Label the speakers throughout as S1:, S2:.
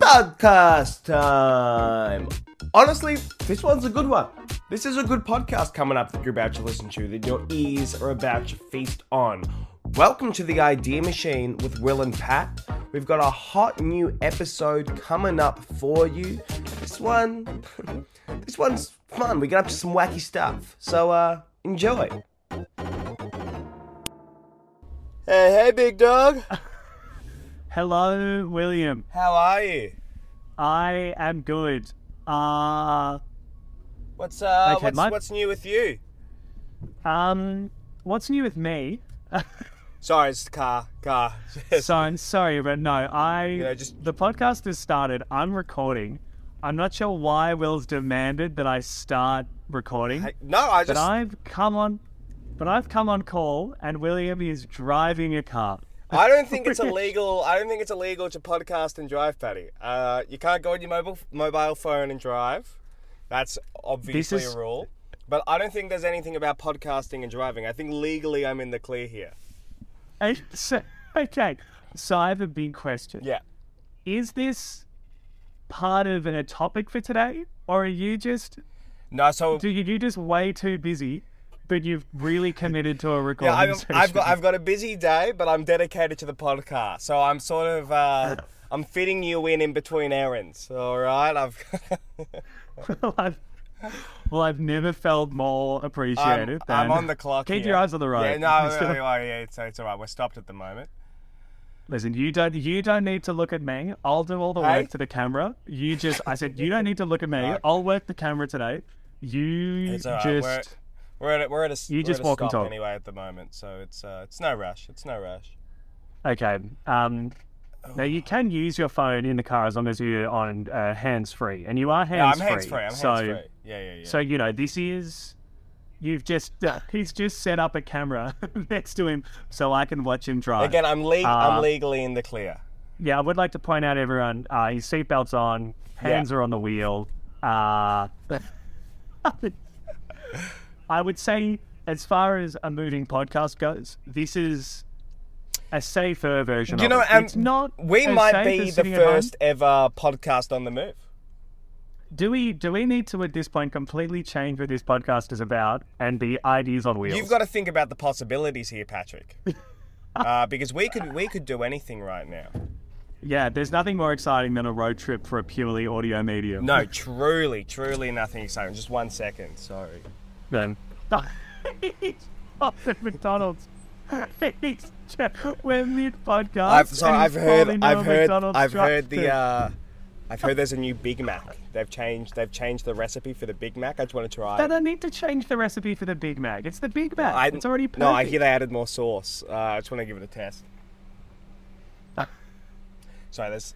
S1: Podcast time. Honestly, this one's a good one. This is a good podcast coming up that you're about to listen to, that your ears are about to feast on. Welcome to the Idea Machine with Will and Pat. We've got a hot new episode coming up for you. This one, this one's fun. We get up to some wacky stuff. So, uh, enjoy. Hey, hey, big dog.
S2: Hello, William.
S1: How are you?
S2: I am good. Uh,
S1: What's uh,
S2: Okay,
S1: what's,
S2: my-
S1: what's new with you?
S2: um, what's new with me?
S1: Sorry, it's the car. Car.
S2: so I'm sorry, but no, I
S1: Yeah, just-
S2: the podcast has started. I'm recording. I'm not sure why Will's demanded that I start recording,
S1: Hey, no, I just but.
S2: I've come on, but I've come on call, and William is driving a car.
S1: I don't think it's illegal. I don't think it's illegal to podcast and drive, Patty. Uh, you can't go on your mobile mobile phone and drive. That's obviously
S2: is-
S1: a rule. But I don't think there's anything about podcasting and driving. I think legally I'm in the clear here.
S2: So, okay, so I have a big question.
S1: Yeah.
S2: Is this part of a topic for today, or are you just
S1: No, so
S2: Do you you just way too busy, but you've really committed to a recording
S1: yeah, I'm,
S2: session?
S1: I've got I've got a busy day, but I'm dedicated to the podcast. So I'm sort of uh, I'm fitting you in in between errands. All right, I've.
S2: well, I've, well, I've never felt more
S1: I'm,
S2: appreciated.
S1: I'm on the clock.
S2: Keep
S1: here.
S2: your eyes on the road.
S1: Yeah, no, no, no, yeah, it's, it's all right. We're stopped at the moment.
S2: Listen, you don't you don't need to look at me. I'll do all the
S1: Hey?
S2: work to the camera. You just I said you don't need to look at me. I'll work the camera today. You
S1: It's all right.
S2: just
S1: We're, we're at a, we're at a,
S2: You just
S1: at a
S2: walk and talk.
S1: anyway at the moment, so it's uh, it's no rush. It's no rush.
S2: okay. Um, now you can use your phone in the car as long as you're on uh, hands free, and you are
S1: Yeah,
S2: hands
S1: I'm
S2: free.
S1: hands free. I'm
S2: so,
S1: hands free. Yeah, yeah, yeah.
S2: So you know this is you've just uh, he's just set up a camera next to him so I can watch him drive.
S1: Again, I'm le-
S2: Uh,
S1: I'm legally in the clear.
S2: Yeah, I would like to point out everyone uh, his seatbelt's on, hands are on the wheel. Uh, I would say as far as a moving podcast goes, this is a safer version.
S1: You
S2: of
S1: know,
S2: it.
S1: um,
S2: it's not.
S1: We might be the
S2: sitting at home.
S1: first ever podcast on the move.
S2: Do we do we need to at this point completely change what this podcast is about and be ideas on wheels?
S1: You've got to think about the possibilities here, Patrick. uh, because we could we could do anything right now.
S2: Yeah, there's nothing more exciting than a road trip for a purely audio medium.
S1: No, truly, truly nothing exciting. Just one second. Sorry.
S2: Then. He's off at McDonald's. He's- We're mid podcast.
S1: I've sorry, I've heard I've heard I've heard the
S2: Uh...
S1: I've heard there's a new Big Mac. They've changed they've changed the recipe for the Big Mac. I just want to try.
S2: They
S1: it.
S2: don't need to change the recipe for the Big Mac. It's the Big Mac.
S1: I,
S2: it's already perfect.
S1: No, I hear they added more sauce. Uh, I just want to give it a test. Sorry, there's,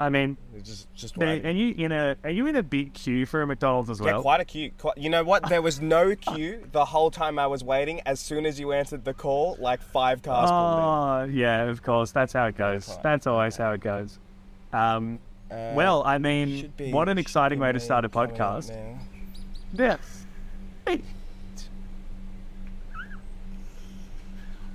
S2: I mean,
S1: there's just just
S2: are
S1: wait.
S2: you in a are you in a big queue for a McDonald's as well?
S1: Yeah, quite a queue. Quite, you know what? There was no queue the whole time I was waiting. As soon as you answered the call, like five cars pulled
S2: Oh, yeah, of course. That's how it goes.
S1: That's right.
S2: That's always how it goes. Um.
S1: Uh,
S2: well, I mean,
S1: be-
S2: what an exciting way to start a podcast.
S1: now.
S2: Yes.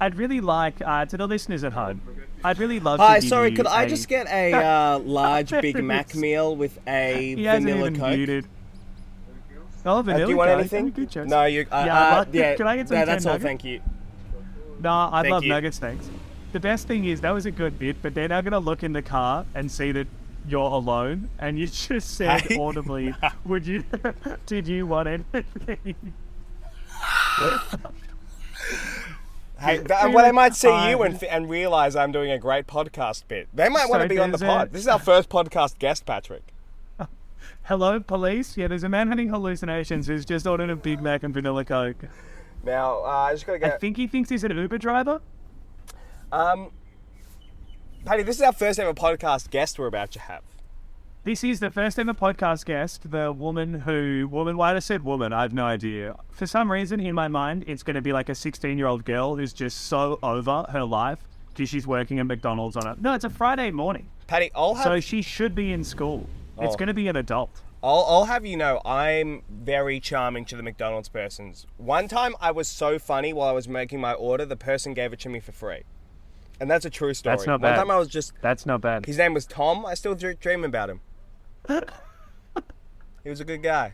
S2: I'd really like uh, to the listeners at home. I'd really love
S1: Hi, sorry, could I
S2: a-
S1: just get a uh, large Big Mac meal with a
S2: He
S1: vanilla Coke?
S2: muted. Oh,
S1: Uh, do you want
S2: Coke,
S1: anything?
S2: Good choice.
S1: No, you. Uh,
S2: Yeah,
S1: uh,
S2: like-
S1: yeah.
S2: can I get some
S1: no, that's all. Thank you.
S2: No, I
S1: Thank
S2: love
S1: you.
S2: nuggets, thanks. The best thing is that was a good bit, but they're now going to look in the car and see that you're alone, and you just said audibly, "Would you? did you want anything?"
S1: Hey, th- and well, they might see you and, and realize I'm doing a great podcast bit. They might want to be on the
S2: there's a-
S1: pod. This is our first podcast guest, Patrick.
S2: Hello, police. Yeah, there's a man having hallucinations who's just ordered a Big Mac and vanilla Coke.
S1: Now, uh, I just gotta
S2: I think he thinks he's an Uber driver.
S1: Um, Paddy, this is our first ever podcast guest we're about to have.
S2: This is the first ever podcast guest, the woman who, woman, why did I said woman? I have no idea. For some reason, in my mind, it's going to be like a 16 year old girl who's just so over her life because she's working at McDonald's on it. No, it's a Friday morning.
S1: Paddy, I'll have
S2: So she should be in school. It's
S1: Oh.
S2: going to be an adult.
S1: I'll, I'll have you know, I'm very charming to the McDonald's persons. One time I was so funny while I was making my order, the person gave it to me for free. and that's a true story.
S2: That's not
S1: One
S2: bad.
S1: time I was just
S2: That's not bad.
S1: his name was Tom. I still dream about him. He was a good guy.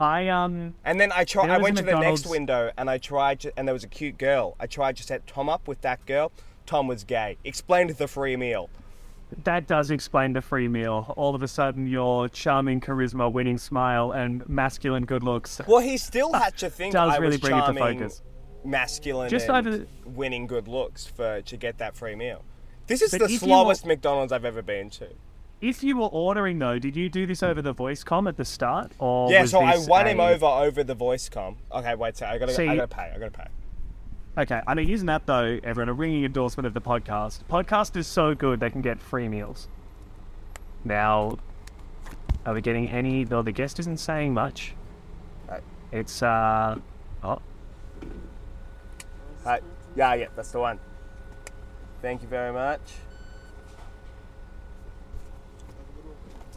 S2: I um
S1: And then I tried. I went to the next window and I tried to, and there was a cute girl. I tried to set Tom up with that girl. Tom was gay. Explained the free meal.
S2: that does explain the free meal. All of a sudden, your charming charisma, winning smile, and masculine good looks.
S1: Well, he still had to think
S2: Does
S1: I
S2: really
S1: was
S2: bring it to
S1: charming,
S2: focus.
S1: masculine,
S2: Just
S1: and
S2: over-
S1: winning good looks for to get that free meal. This is
S2: But
S1: the slowest McDonald's I've ever been to.
S2: If you were ordering though, did you do this over the voice com at the start, or
S1: Yeah, so I won him over over the voice com. Okay, wait, so I gotta,
S2: See-
S1: I gotta pay. I gotta pay.
S2: Okay, I mean, isn't that though, everyone, a ringing endorsement of the podcast? Podcast is so good they can get free meals. Now, are we getting any? Though the guest isn't saying much.
S1: Right.
S2: It's uh, oh,
S1: Hi. Yeah, yeah, that's the one. Thank you very much.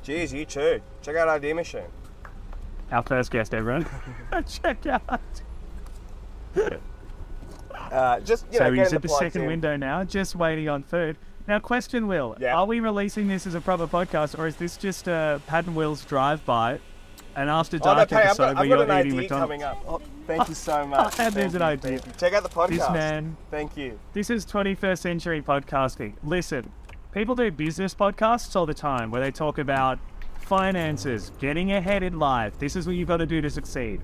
S1: Jeez, you too. Check out Idea Machine.
S2: our first guest, everyone. Check out.
S1: Uh, just you
S2: So
S1: know,
S2: he's at the
S1: plugs
S2: second
S1: in.
S2: window now, just waiting on food. Now, question, Will,
S1: Yeah.
S2: are we releasing this as a proper podcast, or is this just a Pat and Will's drive-by, an after
S1: Oh, no,
S2: dark
S1: I've
S2: episode
S1: got,
S2: where
S1: I've
S2: you're
S1: got an
S2: eating McDonald's?
S1: coming up. Oh, thank you so much.
S2: And there's an idea.
S1: Check out the podcast.
S2: This man,
S1: Thank you.
S2: this is 21st century podcasting. Listen, people do business podcasts all the time where they talk about finances, getting ahead in life. This is what you've got to do to succeed.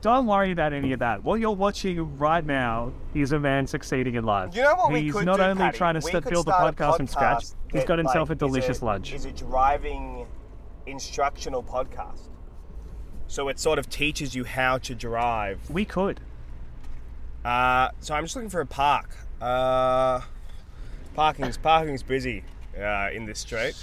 S2: Don't worry about any of that. What you're watching right now is a man succeeding in life.
S1: You know what we
S2: He's
S1: could
S2: not
S1: do,
S2: only
S1: Patty?
S2: trying to
S1: We
S2: st- build the
S1: a
S2: podcast from scratch,
S1: podcast
S2: he's
S1: that,
S2: got himself
S1: like,
S2: a delicious
S1: is a,
S2: lunch.
S1: Is a driving instructional podcast. So it sort of teaches you how to drive.
S2: We could.
S1: Uh, so I'm just looking for a park. Uh, parking's parking's busy uh, in this street.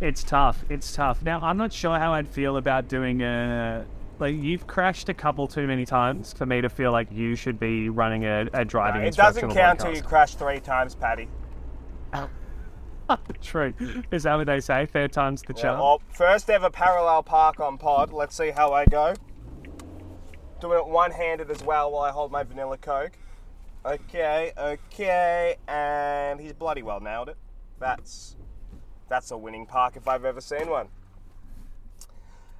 S2: It's tough. It's tough. Now, I'm not sure how I'd feel about doing a. Like, you've crashed a couple too many times for me to feel like you should be running a, a driving
S1: it doesn't count till you crash three times, Patty.
S2: True. Is that what they say? Fair time's the
S1: Yeah,
S2: charm.
S1: well, first ever parallel park on pod. Let's see how I go. Doing it one-handed as well while I hold my vanilla coke. Okay, okay, and he's bloody well nailed it. That's that's a winning park if I've ever seen one.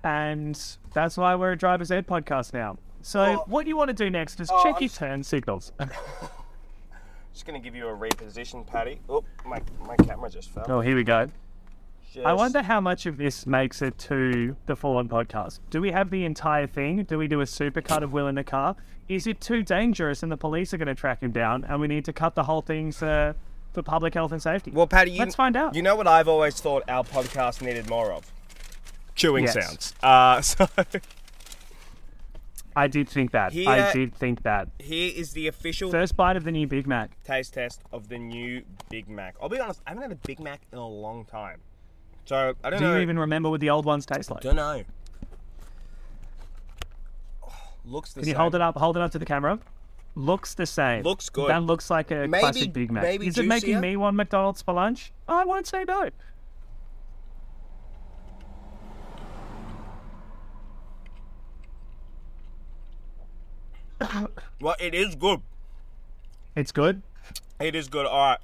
S2: And that's why we're a driver's ed podcast now. So,
S1: Oh.
S2: what you want to do next is
S1: Oh,
S2: check
S1: I'm
S2: your
S1: s-
S2: turn signals.
S1: Just gonna give you a reposition, Patty. Oh, my my camera just fell.
S2: oh, here we go. I wonder how much of this makes it to the full on podcast. Do we have the entire thing? Do we do a supercut of Will in the car? Is it too dangerous and the police are going to track him down and we need to cut the whole thing for, for public health and safety?
S1: Well, Patty, you,
S2: Let's find out.
S1: You know what I've always thought our podcast needed more of? Chewing
S2: Yes.
S1: sounds. Uh, so
S2: I did think that.
S1: Here-
S2: I did think that.
S1: here is the official
S2: First bite of the new Big Mac.
S1: taste test of the new Big Mac. I'll be honest, I haven't had a Big Mac in a long time. So I don't
S2: Do
S1: know.
S2: you even remember what the old ones taste like?
S1: Don't know. looks the
S2: Can
S1: same.
S2: you hold it up? Hold it up to the camera. Looks the same.
S1: Looks good.
S2: That looks like a
S1: Maybe-
S2: classic Big Mac.
S1: maybe
S2: Is it making
S1: juicier?
S2: me want McDonald's for lunch? I won't say no.
S1: Well, it is good.
S2: It's good.
S1: It is good. All right.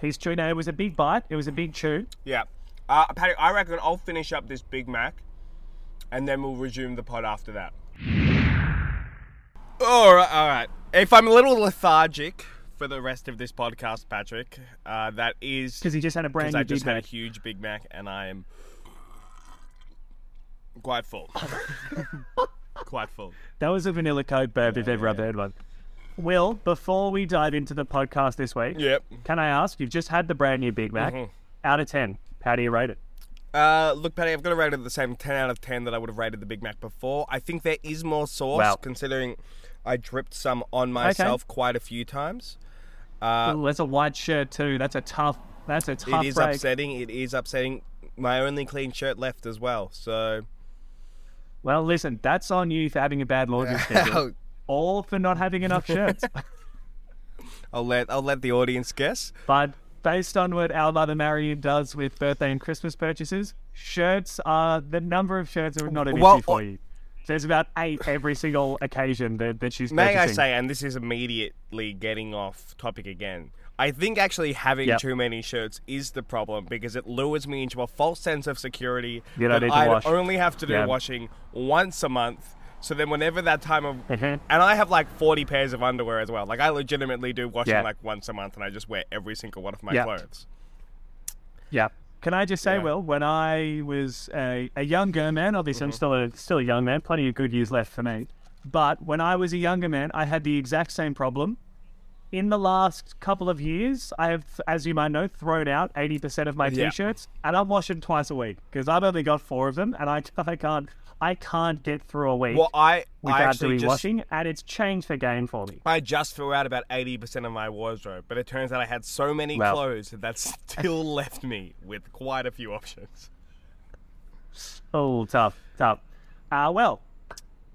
S2: He's chewed. Now, it was a big bite. It was a big chew.
S1: Yeah. Uh, Patty, I reckon I'll finish up this Big Mac, and then we'll resume the pod after that. All right. All right. If I'm a little lethargic for the rest of this podcast, Patrick, uh, that is
S2: Because he just had a brand
S1: because
S2: new
S1: I just
S2: Big
S1: had a
S2: Mac.
S1: huge Big Mac, and I am quite full. quite full.
S2: That was a vanilla Coke burp if ever I've heard one. Will, before we dive into the podcast this week,
S1: Yep.
S2: can I ask? You've just had the brand new Big Mac.
S1: Mm-hmm.
S2: Out of 10, how do you rate it?
S1: Uh, look, Patty, I've got to rate it the same 10 out of 10 that I would have rated the Big Mac before. I think there is more sauce,
S2: Wow.
S1: considering I dripped some on myself quite a few times. Uh,
S2: Ooh, that's a white shirt too. That's a tough. That's a tough
S1: it is
S2: break.
S1: upsetting. It is upsetting. My only clean shirt left as well. So,
S2: Well, listen, that's on you for having a bad laundry schedule, or for not having enough shirts.
S1: I'll let I'll let the audience guess.
S2: but based on what our mother Marion does with birthday and Christmas purchases, shirts are the number of shirts are not an
S1: Well,
S2: issue for you. There's about eight every single occasion that, that she's
S1: May I say, and this is immediately getting off topic again. I think actually having
S2: Yep.
S1: too many shirts is the problem because it lures me into a false sense of security
S2: You don't
S1: that I only have to do
S2: Yeah.
S1: washing once a month. So then, whenever that time of
S2: Mhm.
S1: and I have like forty pairs of underwear as well. Like I legitimately do washing
S2: Yeah.
S1: like once a month, and I just wear every single one of my
S2: Yeah.
S1: clothes.
S2: Yeah. Can I just say,
S1: Yeah.
S2: Will, when I was a, a younger man, obviously
S1: Mm-hmm.
S2: I'm still a still a young man, plenty of good years left for me. But when I was a younger man, I had the exact same problem. In the last couple of years, I have, as you might know, thrown out 80% of my t-shirts, and I'm washing twice a week because I've only got four of them, and I, I can't I can't get through a week
S1: Well, I I
S2: without
S1: actually
S2: doing
S1: just
S2: washing, and it's changed the game for me.
S1: I just threw out about eighty percent of my wardrobe, but it turns out I had so many
S2: Well.
S1: clothes that that still left me with quite a few options.
S2: Oh, tough, tough. Uh, well,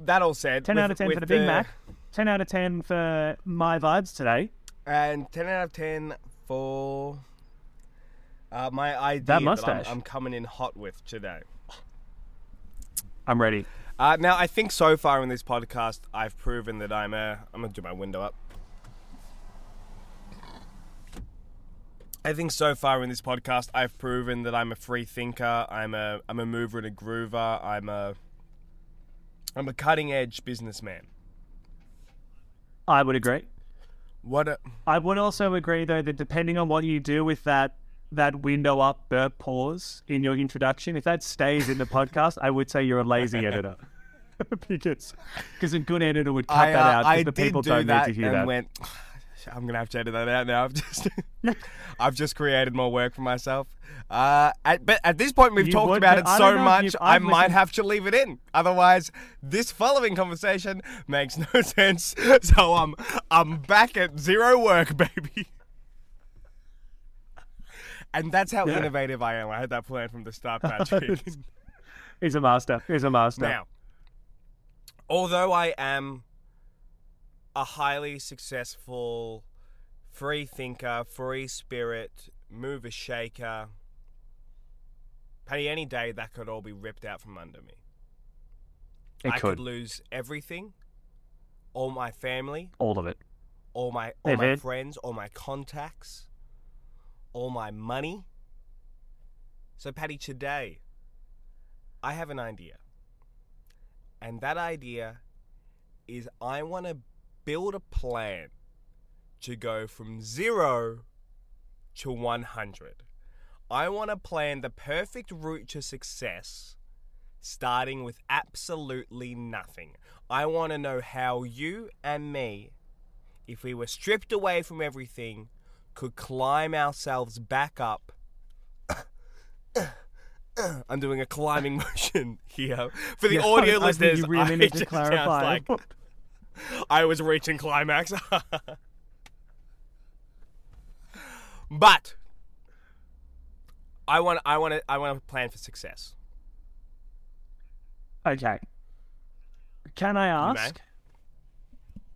S1: That all said,
S2: 10
S1: with-
S2: out of 10 for the Big Mac. 10 out of 10 for my vibes today.
S1: and ten out of ten for uh, my idea
S2: That
S1: I'm- I'm, coming in hot with today.
S2: I'm ready.
S1: Uh, now, I think so far in this podcast, I've proven that I'm a. I'm gonna do my window up. I think so far in this podcast, I've proven that I'm a free thinker. I'm a. I'm a mover and a groover. I'm a. I'm a cutting edge businessman.
S2: I would agree.
S1: What a.
S2: I would also agree, though, that depending on what you do with that that window up burp pause in your introduction, if that stays in the podcast, I would say you're a lazy editor. because because a good editor would cut
S1: I,
S2: that
S1: uh,
S2: out
S1: I
S2: because the
S1: did
S2: people
S1: do
S2: don't
S1: that
S2: need to hear
S1: and
S2: that.
S1: went. I'm gonna have to edit that out now. I've just, I've just created more work for myself. Uh, at, but at this point, we've
S2: You
S1: talked
S2: would,
S1: about it so
S2: don't know if
S1: much, I might
S2: listened-
S1: have to leave it in. Otherwise, this following conversation makes no sense. So I'm, I'm back at zero work, baby. And that's how
S2: Yeah.
S1: innovative I am. I had that plan from the start, Patrick.
S2: He's a master. He's a master.
S1: Now, although I am a highly successful free thinker, free spirit, mover shaker, Paddy, any day that could all be ripped out from under me.
S2: it
S1: I
S2: could.
S1: could lose everything, all my family,
S2: All of it.
S1: all my all my friends, all my contacts, all my money. So, Patty, today I have an idea. And that idea is I want to build a plan to go from zero to 100. I want to plan the perfect route to success starting with absolutely nothing. I want to know how you and me if we were stripped away from everything, could climb ourselves back up. I'm doing a climbing motion here. For the
S2: Yeah,
S1: audio
S2: I
S1: listeners,
S2: you really
S1: I
S2: need to clarify.
S1: like I was reaching climax. but I want I want to I want to plan for success.
S2: Okay. Can I ask?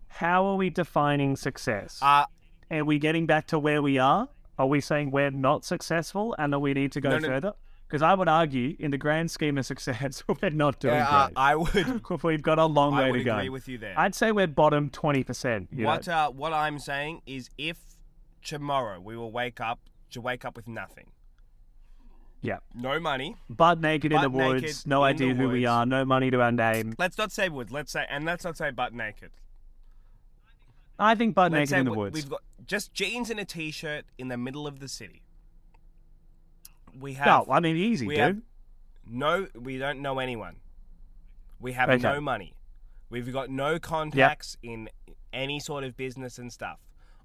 S2: How are we defining success?
S1: Uh
S2: are we getting back to where we are? Are we saying we're not successful and that we need to go
S1: No, no.
S2: further? Because I would argue, in the grand scheme of success, we're not doing
S1: uh,
S2: great.
S1: I would
S2: We've got a long
S1: I
S2: way to go.
S1: I agree with you there.
S2: I'd say we're bottom twenty percent.
S1: what uh, what I'm saying is, if tomorrow we will wake up to wake up with nothing,
S2: Yeah,
S1: no money.
S2: butt naked in the woods, no idea who we are, no money to our name.
S1: Let's not say woods. Let's say and let's not say butt naked.
S2: I think butt
S1: Let's
S2: naked
S1: say
S2: in the
S1: we-
S2: woods.
S1: we've got just jeans and a t-shirt in the middle of the city. We have
S2: No, I mean easy,
S1: we
S2: dude.
S1: have no. We don't know anyone. We have
S2: Okay.
S1: no money. We've got no contacts in any sort of business and stuff.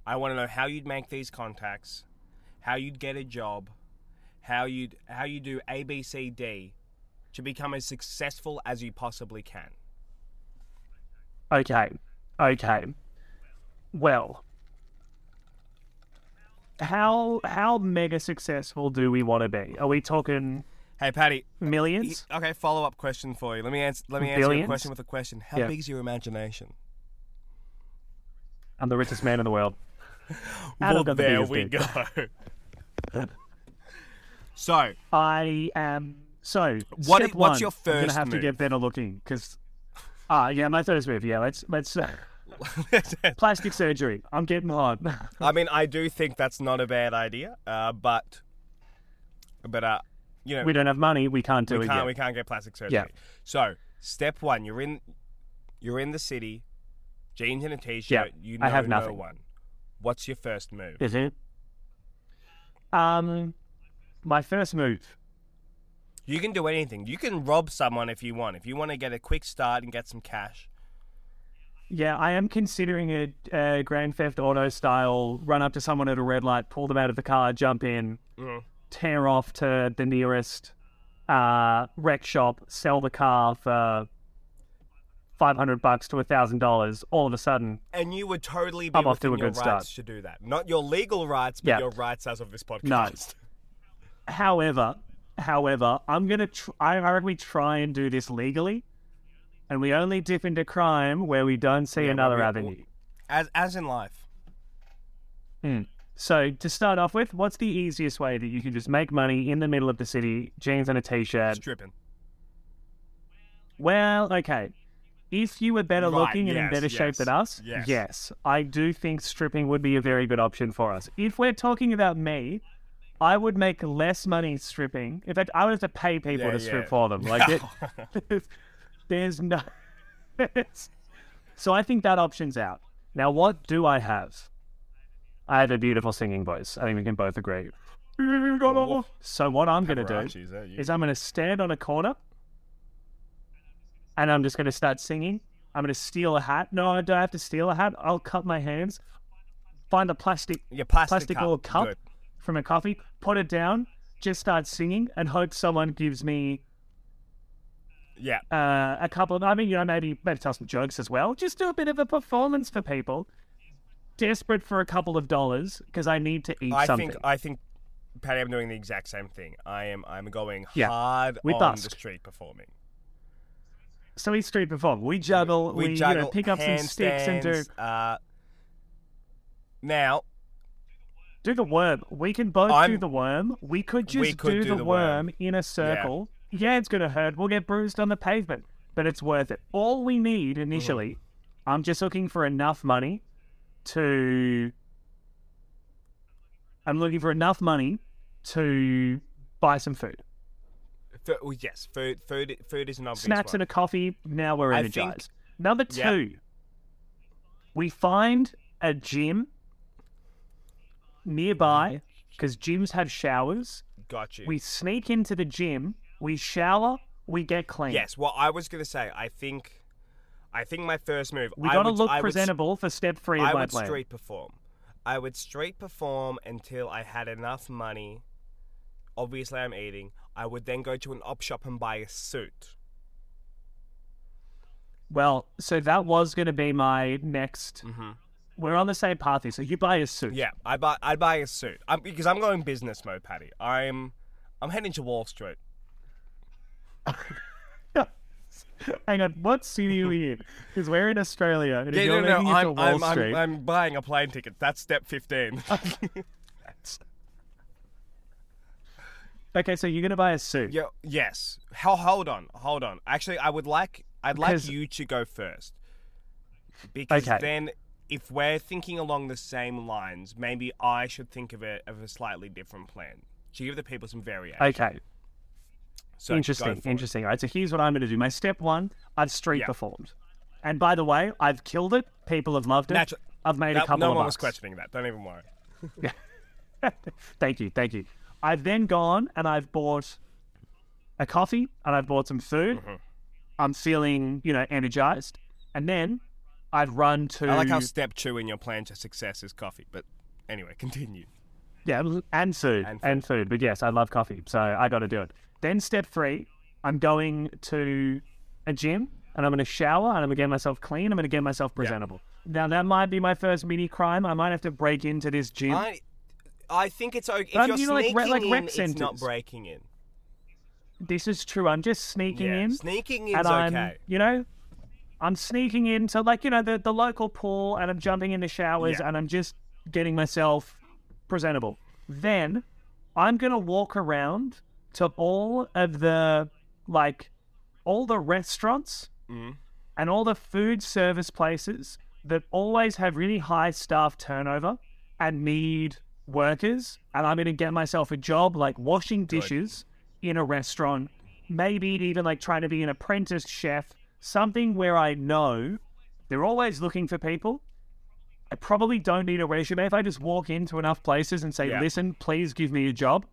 S1: I want to know how you'd make these contacts, how you'd get a job, how you'd how you do A B C D to become as successful as you possibly can.
S2: Okay. Okay. Well, how how mega successful do we want to be? Are we talking
S1: Hey, Patty.
S2: millions?
S1: Okay, follow up question for you. Let me answer. Let me answer your question with a question. How
S2: Yeah.
S1: big's your imagination?
S2: I'm the richest man in the world.
S1: Well,
S2: the
S1: there we
S2: dick.
S1: go. so,
S2: I am so.
S1: What
S2: step
S1: what's
S2: one,
S1: your
S2: I'm gonna
S1: first
S2: have to get better looking because Ah, yeah, my first move. Yeah, let's let's uh, plastic surgery. I'm getting hard.
S1: I mean, I do think that's not a bad idea, uh, but but uh, you know,
S2: we don't have money. We can't do
S1: we
S2: it
S1: can't
S2: yet.
S1: we can't get plastic surgery.
S2: Yeah.
S1: So step one, you're in you're in the city, jeans and a t-shirt.
S2: Yeah,
S1: you know
S2: I have
S1: no
S2: nothing.
S1: one. What's your first move?
S2: Is it? Um, my first move.
S1: You can do anything. You can rob someone if you want. If you want to get a quick start and get some cash.
S2: Yeah, I am considering a, a Grand Theft Auto style run up to someone at a red light, pull them out of the car, jump in,
S1: Mm.
S2: tear off to the nearest uh, wreck shop, sell the car for five hundred bucks to a thousand dollars. All of a sudden,
S1: And you would totally be
S2: I'm off to a
S1: your
S2: good
S1: rights
S2: start.
S1: to do that. Not your legal rights, but
S2: Yeah.
S1: your rights as of this podcast.
S2: No. However, however, I'm gonna. Tr- I I reckon we try and do this legally, and we only dip into crime where we don't see
S1: Yeah,
S2: another avenue.
S1: As as in life. Hmm.
S2: So to start off with, what's the easiest way that you can just make money in the middle of the city, jeans and a t-shirt?
S1: Stripping.
S2: Well, okay. If you were better
S1: Right,
S2: looking and in
S1: yes,
S2: better shape than us,
S1: yes.
S2: I do think stripping would be a very good option for us. If we're talking about me, I would make less money stripping. In fact, I would have to pay people
S1: Yeah,
S2: to strip
S1: yeah.
S2: for them. Like, it, there's, no. so I think that option's out. Now, what do I have? I have a beautiful singing voice. I think we can both agree. So what I'm going to do
S1: is eh,
S2: is I'm going to stand on a corner and I'm just going to start singing. I'm going to steal a hat. No, I don't have to steal a hat. I'll cut my hands, find a plastic
S1: Your plastic,
S2: plastic
S1: cup.
S2: little cup
S1: Good.
S2: from a coffee, put it down, just start singing, and hope someone gives me
S1: Yeah.
S2: uh, a couple of. I mean, you know, maybe maybe tell some jokes as well. Just do a bit of a performance for people. Desperate for a couple of dollars because I need to eat
S1: I
S2: something.
S1: think I think Patty, I'm doing the exact same thing. I am I'm going
S2: Yeah.
S1: hard
S2: We
S1: on
S2: busk.
S1: the street performing.
S2: so we street perform. We juggle. We, you know, pick up some sticks and do
S1: Uh, now,
S2: do the worm. We can both do
S1: I'm-
S2: the worm. We could just
S1: We could
S2: do,
S1: do
S2: the,
S1: the
S2: worm,
S1: worm.
S2: in a circle. Yeah. It's gonna hurt. We'll get bruised on the pavement, but it's worth it. All we need initially,
S1: Mm-hmm.
S2: I'm just looking for enough money to. I'm looking for enough money to buy some food.
S1: f- well, yes, food, food, food is an obvious
S2: Snacks
S1: one.
S2: and a coffee. Now we're
S1: I think-
S2: energized. Number
S1: Yeah.
S2: two, we find a gym nearby because gyms have showers.
S1: Got you.
S2: We sneak into the gym, we shower, we get clean.
S1: yes, well, I was gonna say, I think, I think my first move.
S2: We
S1: I
S2: got to
S1: would-
S2: look
S1: I would
S2: presentable for step three of
S1: I
S2: my
S1: would
S2: plan.
S1: street perform. I would street perform until I had enough money. Obviously, I'm eating. I would then go to an op shop and buy a suit.
S2: Well, so that was going to be my next. We're on the same path here. So you buy a suit.
S1: Mm-hmm. Yeah, I buy. I'd buy a suit. I'm, because I'm going business mode, Patty. I'm, I'm heading to Wall Street.
S2: Hang on, what city are we in? Because we're in Australia. And if
S1: Yeah,
S2: you're
S1: no, no, I'm, I'm, I'm, I'm buying a plane ticket. That's step 15.
S2: okay, so you're going to buy a suit.
S1: yeah, yes. Ho- hold on, hold on. Actually, I would like, I'd like you to go first. Because
S2: Okay.
S1: then, if we're thinking along the same lines, maybe I should think of it of a slightly different plan to give the people some variation.
S2: Okay,
S1: So,
S2: interesting,
S1: it.
S2: interesting. All right, so here's what I'm going to do. My step one, I've street
S1: Yeah.
S2: performed. And by the way, I've killed it. People have loved it. I've made
S1: No,
S2: a couple
S1: no
S2: of
S1: one was questioning that. Don't even worry.
S2: thank you, thank you. I've then gone and I've bought a coffee and I've bought some food.
S1: Mm-hmm.
S2: I'm feeling, you know, energized. And then I've run to
S1: I like how step two in your plan to success is coffee. But anyway, continue.
S2: yeah, and food
S1: And
S2: and
S1: food.
S2: food. But yes, I love coffee, so I got to do it. Then step three, I'm going to a gym and I'm going to shower and I'm going to get myself clean. I'm going to get myself presentable. Now that might be my first mini crime. I might have to break into this gym.
S1: I, I think it's okay. If
S2: Um,
S1: you're
S2: you know, like
S1: sneaking
S2: re- like
S1: in, it's not breaking in.
S2: This is true. I'm just sneaking
S1: Yeah,
S2: in.
S1: sneaking
S2: I'm,
S1: okay.
S2: you know, I'm sneaking in into like you know the the local pool, and I'm jumping into showers,
S1: Yeah.
S2: and I'm just getting myself presentable. Then I'm gonna walk around to all of the like all the restaurants
S1: Mhm.
S2: and all the food service places that always have really high staff turnover and need workers. And I'm going to get myself a job like washing dishes in a restaurant, maybe even like trying to be an apprentice chef, something where I know they're always looking for people. I probably don't need a resume if I just walk into enough places and say,
S1: Yeah.
S2: listen, please give me a job.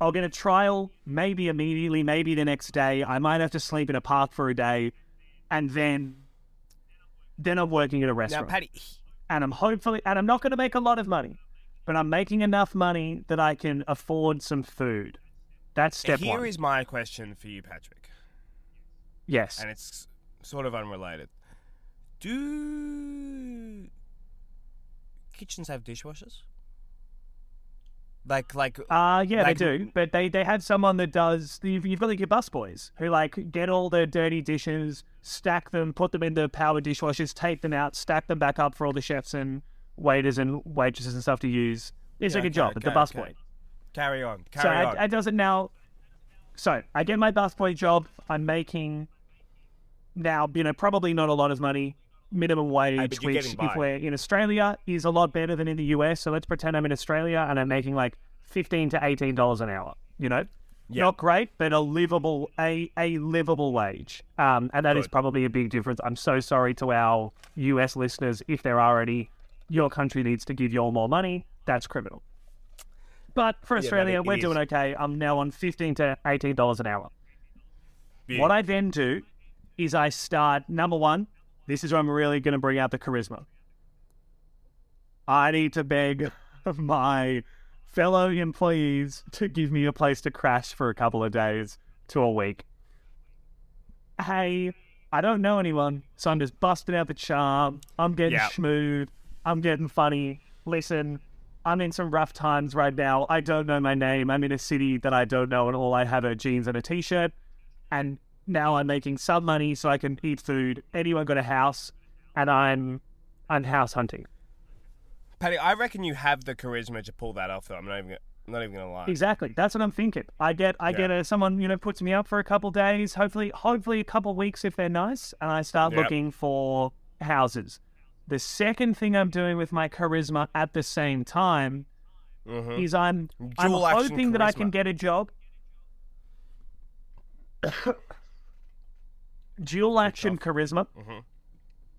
S2: I'll get a trial maybe immediately, maybe the next day. I might have to sleep in a park for a day, and then then I'm working at a
S1: Now,
S2: restaurant.
S1: Patty,
S2: and I'm hopefully and I'm not going to make a lot of money, but I'm making enough money that I can afford some food. That's step
S1: here
S2: one.
S1: is my question for you, Patrick,
S2: yes.
S1: and it's sort of unrelated. Do kitchens have dishwashers? Like, like,
S2: Uh yeah,
S1: like-
S2: they do, but they they have someone that does. You've, you've got like your busboys who like get all the dirty dishes, stack them, put them in the power dishwashers, take them out, stack them back up for all the chefs and waiters and waitresses and stuff to use. It's
S1: Yeah,
S2: like a
S1: okay,
S2: job, at the
S1: okay,
S2: busboy.
S1: okay. carry on,
S2: So
S1: carry on.
S2: I, I does it now. So I get my bus busboy job. I'm making now, you know, probably not a lot of money, minimum wage,
S1: you're
S2: which if we're in Australia is a lot better than in the US. So let's pretend I'm in Australia and I'm making like fifteen to eighteen dollars an hour. You know,
S1: Yeah.
S2: not great, but a livable a a livable wage. Um, and that is
S1: Good.
S2: probably a big difference. I'm so sorry to our US listeners if there are any. Your country needs to give you all more money. That's criminal. But for Australia,
S1: it
S2: we're
S1: is.
S2: doing okay. I'm now on fifteen to eighteen dollars an hour. What I then do is I start number one. This is where I'm really going to bring out the charisma. I need to beg my fellow employees to give me a place to crash for a couple of days to a week. Hey, I don't know anyone, so I'm just busting out the charm. I'm getting
S1: Yeah.
S2: smooth. I'm getting funny. Listen, I'm in some rough times right now. I don't know my name. I'm in a city that I don't know, and all I have are jeans and a t-shirt. And now I'm making some money so I can eat food. Anyone got a house, and I'm I'm house hunting.
S1: Patty, I reckon you have the charisma to pull that off. Though I'm not even, gonna, I'm not even gonna lie.
S2: Exactly. That's what I'm thinking. I get I get a, someone you know puts me up for a couple days, hopefully hopefully a couple weeks if they're nice, and I start
S1: Yep.
S2: looking for houses. The second thing I'm doing with my charisma at the same time
S1: Mhm.
S2: is I'm I'm
S1: Dual action
S2: hoping that I can get a job. Dual action charisma.
S1: Mhm.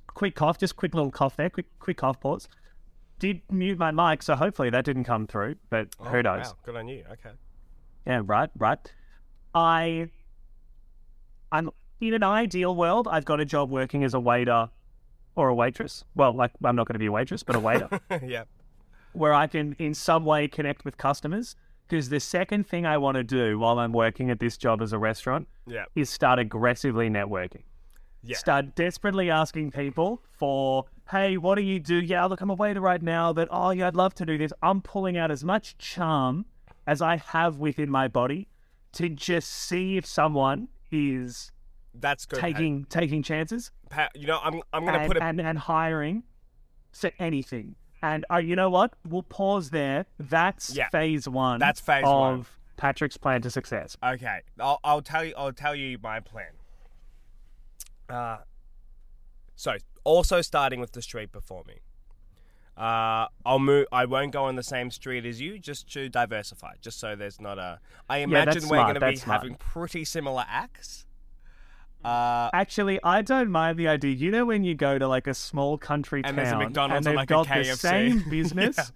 S2: Quick cough, just quick little cough there. Quick quick cough pause. Did mute my mic, so hopefully that didn't come through. But
S1: Oh,
S2: who knows?
S1: Wow, good on you. Okay.
S2: Yeah, right, right. I, I'm in an ideal world. I've got a job working as a waiter or a waitress. Well, like I'm not going to be a waitress, but a waiter,
S1: yeah.
S2: where I can in some way connect with customers. Because the second thing I want to do while I'm working at this job as a restaurant
S1: Yeah.
S2: is start aggressively networking.
S1: Yeah.
S2: Start desperately asking people for, hey, what do you do? Yeah, look, I'm a waiter right now, but oh, yeah, I'd love to do this. I'm pulling out as much charm as I have within my body to just see if someone is
S1: That's good.
S2: Taking taking chances
S1: Pat, you know, I'm I'm gonna
S2: and,
S1: put a
S2: and, and hiring for anything. And uh, you know what? We'll pause there. That's
S1: Yeah.
S2: phase one.
S1: That's phase
S2: of
S1: one.
S2: Patrick's plan to success.
S1: Okay, I'll, I'll tell you. I'll tell you my plan. Uh, so also starting with the street performing. Uh, I'll move. I won't go on the same street as you, just to diversify, just so there's not a. I imagine
S2: that's
S1: we're going to be
S2: smart.
S1: having pretty similar acts. Uh,
S2: Actually, I don't mind the idea. You know, when you go to like a small country
S1: And
S2: town
S1: there's a McDonald's
S2: and they've
S1: like a
S2: got the same business,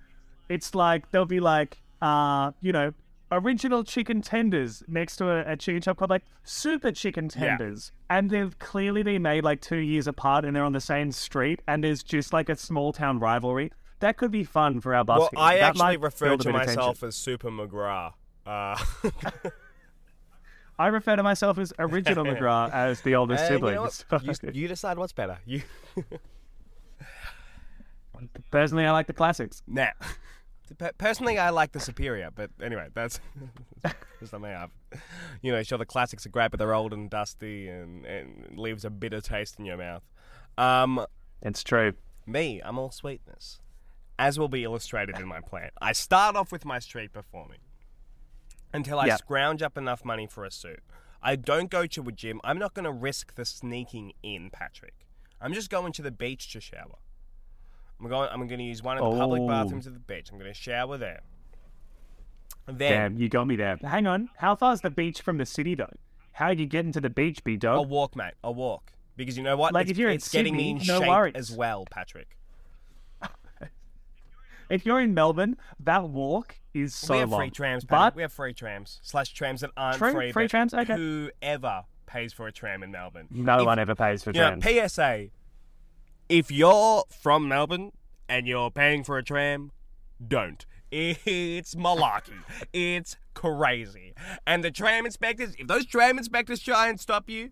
S2: it's like they'll be like, uh, you know, original chicken tenders next to a, a chicken shop called like super chicken
S1: Yeah.
S2: tenders, and they've clearly been made like two years apart, and they're on the same street, and there's just like a small town rivalry. That could be fun for our busking.
S1: well, I
S2: That
S1: actually refer to
S2: bit of tension.
S1: myself as Super McGrath. Uh,
S2: I refer to myself as original McGrath as the oldest
S1: and you
S2: sibling.
S1: know what? You, you decide what's better. You
S2: Personally, I like the classics.
S1: now. Personally, I like the superior, but anyway, that's, that's something I've. You know, sure, the classics are great, but they're old and dusty and, and leaves a bitter taste in your mouth. Um,
S2: It's true.
S1: me, I'm all sweetness, as will be illustrated in my plan. I start off with my street performing until I
S2: Yeah.
S1: scrounge up enough money for a suit. I don't go to a gym. I'm not going to risk the sneaking in, Patrick. I'm just going to the beach to shower. I'm going. I'm going to use one of the public
S2: Oh.
S1: bathrooms at the beach. I'm going to shower there. Then
S2: Damn, you got me there. Hang on. How far is the beach from the city, though? How do you get into the beach, B dog?
S1: I'll walk, mate. I'll walk because you know what?
S2: Like,
S1: it's,
S2: if you're in
S1: it's getting me in
S2: Sydney, no
S1: shape
S2: worries.
S1: as well, Patrick.
S2: If you're in Melbourne, that walk is so long.
S1: we have
S2: long.
S1: free trams,
S2: but
S1: we have free trams slash trams that aren't
S2: Free-
S1: free.
S2: free trams? Okay.
S1: Whoever pays for a tram in Melbourne?
S2: no
S1: If-
S2: one ever pays for
S1: You know. PSA: If you're from Melbourne and you're paying for a tram, don't. It's malarkey. it's crazy. And the tram inspectors, if those tram inspectors try and stop you,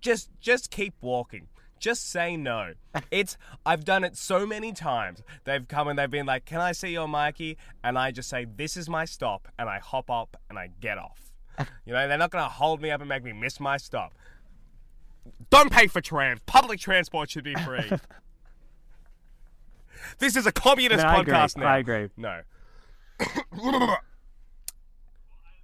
S1: just just keep walking. Just say no. It's I've done it so many times. They've come and they've been like, "Can I see your Myki?" And I just say, "This is my stop," and I hop up and I get off. You know, they're not gonna hold me up and make me miss my stop. Don't pay for trams. Public transport should be free. this is a communist
S2: No, I agree.
S1: podcast now.
S2: I agree.
S1: No.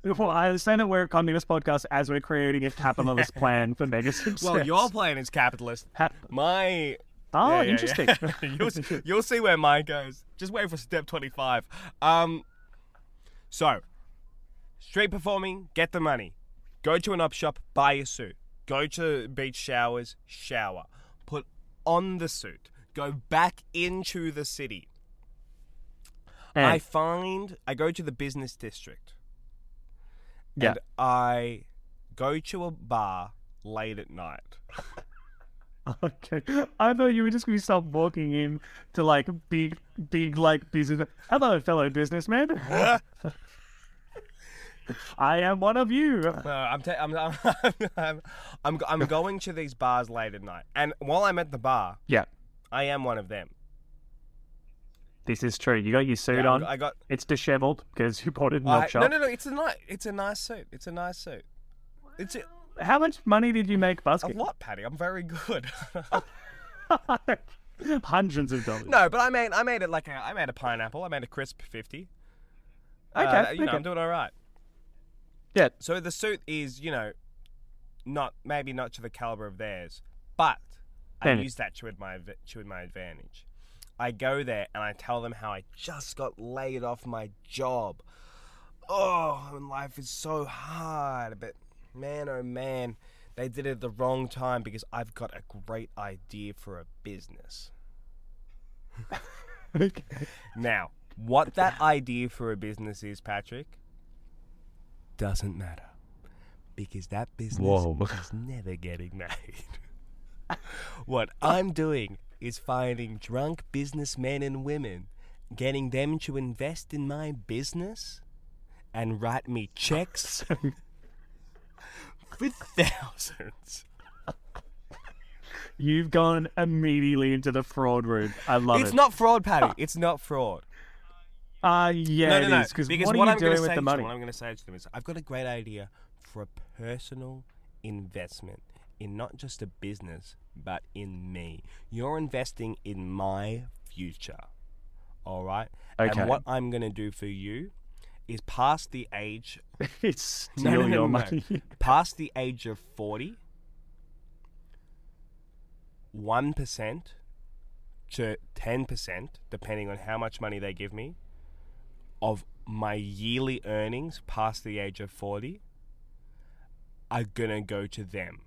S2: Well, I understand that we're a communist podcast as we're creating a capitalist plan for mega success.
S1: Well, your plan is capitalist.
S2: Ha-
S1: My
S2: Oh,
S1: Yeah, yeah,
S2: interesting.
S1: yeah. you'll, you'll see where mine goes. Just wait for step 25. Um, so, street performing, get the money. Go to an op shop, buy a suit. Go to beach showers, shower. Put on the suit. Go back into the city.
S2: And-
S1: I find I go to the business district.
S2: Yeah.
S1: And I go to a bar late at night.
S2: Okay. I thought you were just going to start walking in to like big, big like business. Hello, fellow businessman. I am one of you.
S1: No, I'm, ta- I'm, I'm, I'm, I'm, I'm going to these bars late at night. And while I'm at the bar,
S2: Yeah,
S1: I am one of them.
S2: This is true. You got your suit
S1: Yeah,
S2: on.
S1: I got.
S2: It's disheveled because you bought it in
S1: I,
S2: the shop.
S1: no, no, no. It's a nice. It's a nice suit. It's a nice suit. It's a,
S2: How much money did you make
S1: a
S2: busking?
S1: lot, Patty. I'm very good.
S2: Hundreds of dollars.
S1: no, but I made. I made it like a. I made a pineapple. I made a crisp fifty.
S2: Okay,
S1: Uh, you know,
S2: okay.
S1: I'm doing all right.
S2: Yeah.
S1: So the suit is, you know, not maybe not to the caliber of theirs, but I use that to my to my advantage. I go there and I tell them how I just got laid off my job. Oh, and life is so hard, but man, oh man, they did it at the wrong time because I've got a great idea for a business.
S2: Okay.
S1: Now, what that idea for a business is, Patrick, doesn't matter. Because that business
S2: Whoa.
S1: is never getting made. what I'm doing is finding drunk businessmen and women, getting them to invest in my business and write me checks for thousands.
S2: You've gone immediately into the fraud room. I love
S1: It's
S2: it.
S1: It's not fraud, Patty. It's not fraud.
S2: Uh, yeah,
S1: no,
S2: it
S1: no, no.
S2: is. Because what
S1: what,
S2: are you
S1: I'm
S2: doing with the money?
S1: them, what I'm going to say to them is, I've got a great idea for a personal investment in not just a business, but in me. You're investing in my future. All right.
S2: Okay.
S1: And what I'm going to do for you is past the age,
S2: it's steal
S1: no, no,
S2: your
S1: no.
S2: money.
S1: past the age of 40, 1% to 10%, depending on how much money they give me, of my yearly earnings past the age of 40 are going to go to them.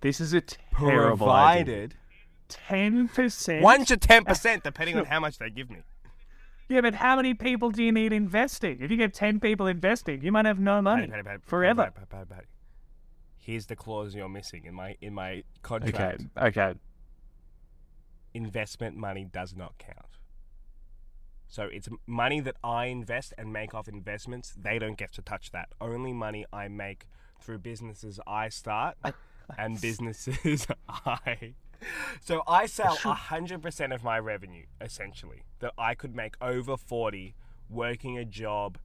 S2: This is a terrible idea.
S1: Provided
S2: Ten percent.
S1: 1 to 10%, depending on how much they give me.
S2: Yeah, but how many people do you need investing? If you get ten people investing, you might have no money
S1: Patty, Patty, Patty,
S2: forever.
S1: Here's the clause you're missing in my in my contract.
S2: okay. Okay.
S1: investment money does not count. So it's money that I invest and make off investments. They don't get to touch that. Only money I make through businesses I start and businesses I. So I sell hundred percent of my revenue essentially that I could make over forty working a job.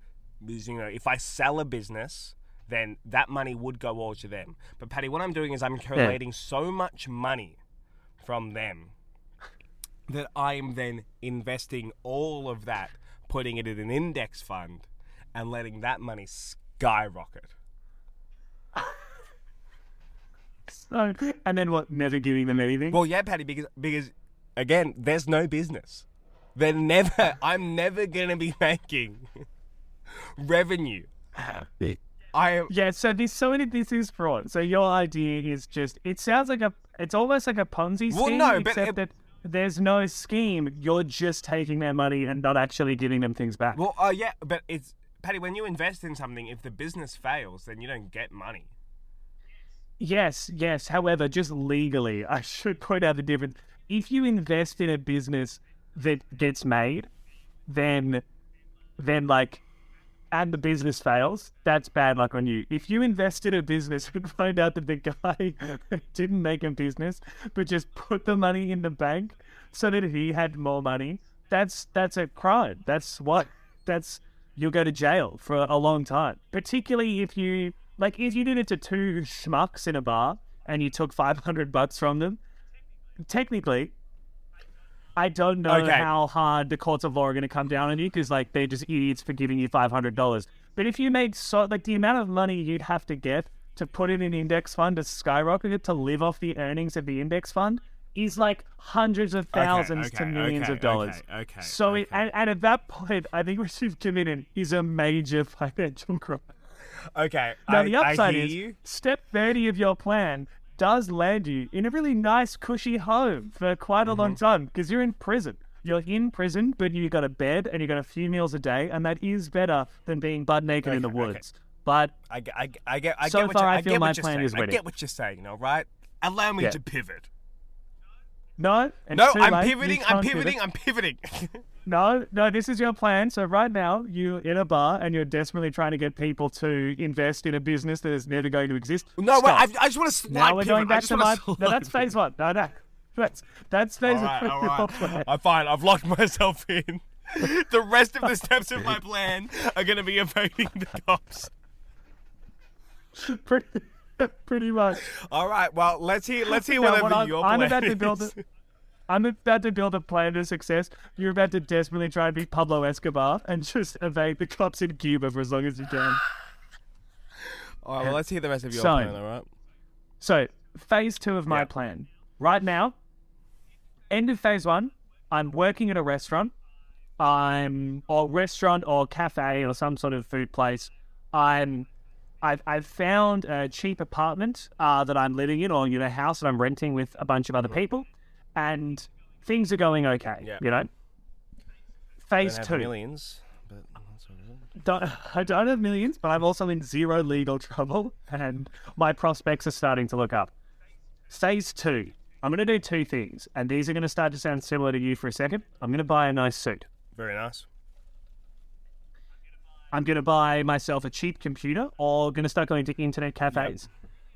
S1: You know, if I sell a business, then that money would go all to them. But Patty, what I'm doing is I'm collating so much money from them that I'm then investing all of that, putting it in an index fund, and letting that money skyrocket.
S2: so, and then what? Never giving them anything.
S1: Well, yeah, Paddy, because because again, there's no business. They're never. I'm never gonna be making revenue. I
S2: Yeah, so this so many this is fraud. So your idea is just it sounds like a it's almost like a Ponzi scheme,
S1: Well, no, but
S2: except
S1: it-
S2: that there's no scheme. You're just taking their money and not actually giving them things back.
S1: well, uh, yeah, but it's Paddy. When you invest in something, if the business fails, then you don't get money.
S2: Yes, yes. However, just legally, I should point out the difference. If you invest in a business that gets made, then then like and the business fails, that's bad luck on you. If you invest in a business and find out that the guy didn't make a business but just put the money in the bank so that he had more money, that's that's a crime. That's what that's you'll go to jail for a long time. Particularly if you like if you did it to two schmucks in a bar and you took five hundred bucks from them, technically I don't know
S1: Okay.
S2: how hard the courts of law are going to come down on you because, like, they're just idiots for giving you five hundred dollars. But if you made so, like, the amount of money you'd have to get to put in an index fund to skyrocket it to live off the earnings of the index fund is like hundreds of thousands to
S1: okay,
S2: millions
S1: okay,
S2: of dollars.
S1: okay, okay,
S2: So, It, and, and at that point, I think what you've committed is a major financial crime.
S1: Okay,
S2: Now
S1: I,
S2: the upside is
S1: you.
S2: step thirty of your plan does land you in a really nice, cushy home for quite a long
S1: Mm-hmm.
S2: time because you're in prison. You're in prison, but you got a bed and you got a few meals a day, and that is better than being butt naked in the
S1: Okay, okay.
S2: woods. But
S1: I, I, I get. I
S2: So
S1: get what
S2: far, I feel
S1: get
S2: my plan
S1: saying.
S2: is
S1: I get what you're saying. All right, allow me
S2: Yeah.
S1: to pivot.
S2: No,
S1: No, I'm
S2: late.
S1: Pivoting. I'm
S2: can't pivot.
S1: pivoting. I'm pivoting.
S2: No, no, this is your plan. So right now, you're in a bar and you're desperately trying to get people to invest in a business that is never going to exist.
S1: no, wait. I, I just want to slide.
S2: now we're
S1: pivot.
S2: going back to my. No, that's phase one. No, no, that's that's phase
S1: All right,
S2: one.
S1: all right. I'm fine. I've locked myself in. the rest of the steps of my plan are going to be evading the cops.
S2: pretty, pretty much.
S1: All right. Well, let's hear. Let's hear
S2: Now,
S1: whatever
S2: what I'm,
S1: your
S2: I'm
S1: plan
S2: about to build. A, I'm about to build a plan to success. You're about to desperately try and be Pablo Escobar and just evade the cops in Cuba for as long as you can.
S1: All right. Well, let's hear the rest of your
S2: So-
S1: plan. All right.
S2: So, phase two of my
S1: Yeah.
S2: plan. Right now, end of phase one, I'm working at a restaurant. I'm or restaurant or cafe or some sort of food place. I'm I've, I've found a cheap apartment uh, that I'm living in, or you know, house that I'm renting with a bunch of other people, and things are going okay.
S1: Yeah.
S2: You know. Phase
S1: Don't have
S2: two.
S1: millions, but that's all right.
S2: Don't, I don't have millions, but I'm also in zero legal trouble, and my prospects are starting to look up. Phase two. I'm going to do two things, and these are going to start to sound similar to you for a second. I'm going to buy a nice suit.
S1: Very nice.
S2: I'm going to buy myself a cheap computer or going to start going to internet cafes.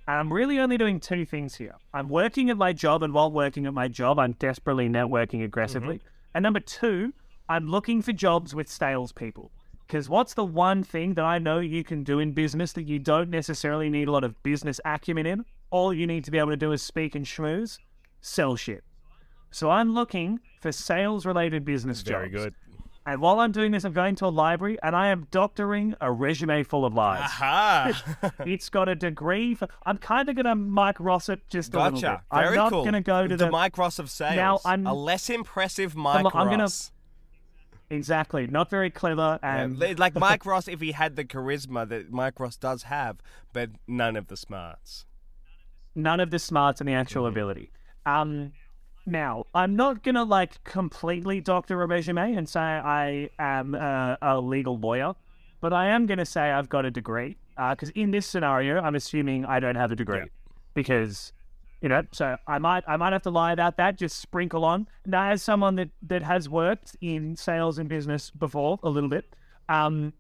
S2: And I'm really only doing two things here. I'm working at my job, and while working at my job, I'm desperately networking aggressively. Mm-hmm. And number two, I'm looking for jobs with salespeople. Because what's the one thing that I know you can do in business that you don't necessarily need a lot of business acumen in? All you need to be able to do is speak and schmooze, sell shit. So I'm looking for sales related business
S1: Very
S2: jobs.
S1: good.
S2: And while I'm doing this, I'm going to a library and I am doctoring a resume full of lies.
S1: Aha.
S2: it's got a degree. For, I'm kind of going to Mike Ross it just a little bit.
S1: Gotcha.
S2: I'm not
S1: cool.
S2: going to go to
S1: the,
S2: the,
S1: Mike Ross of sales.
S2: Now, I'm-
S1: a less impressive Mike
S2: I'm gonna-
S1: Ross.
S2: exactly not very clever and
S1: li- like Mike Ross, if he had the charisma that Mike Ross does have, but none of the smarts.
S2: none of the smarts and the actual
S1: Mm-hmm.
S2: ability. Um, now I'm not gonna like completely doctor a resume and say I am a, a legal lawyer, but I am gonna say I've got a degree. Because in this scenario, I'm assuming I don't have a degree
S1: Yeah.
S2: because you know. So I might I might have to lie about that. Just sprinkle on. Now, as someone that that has worked in sales and business before a little bit, um,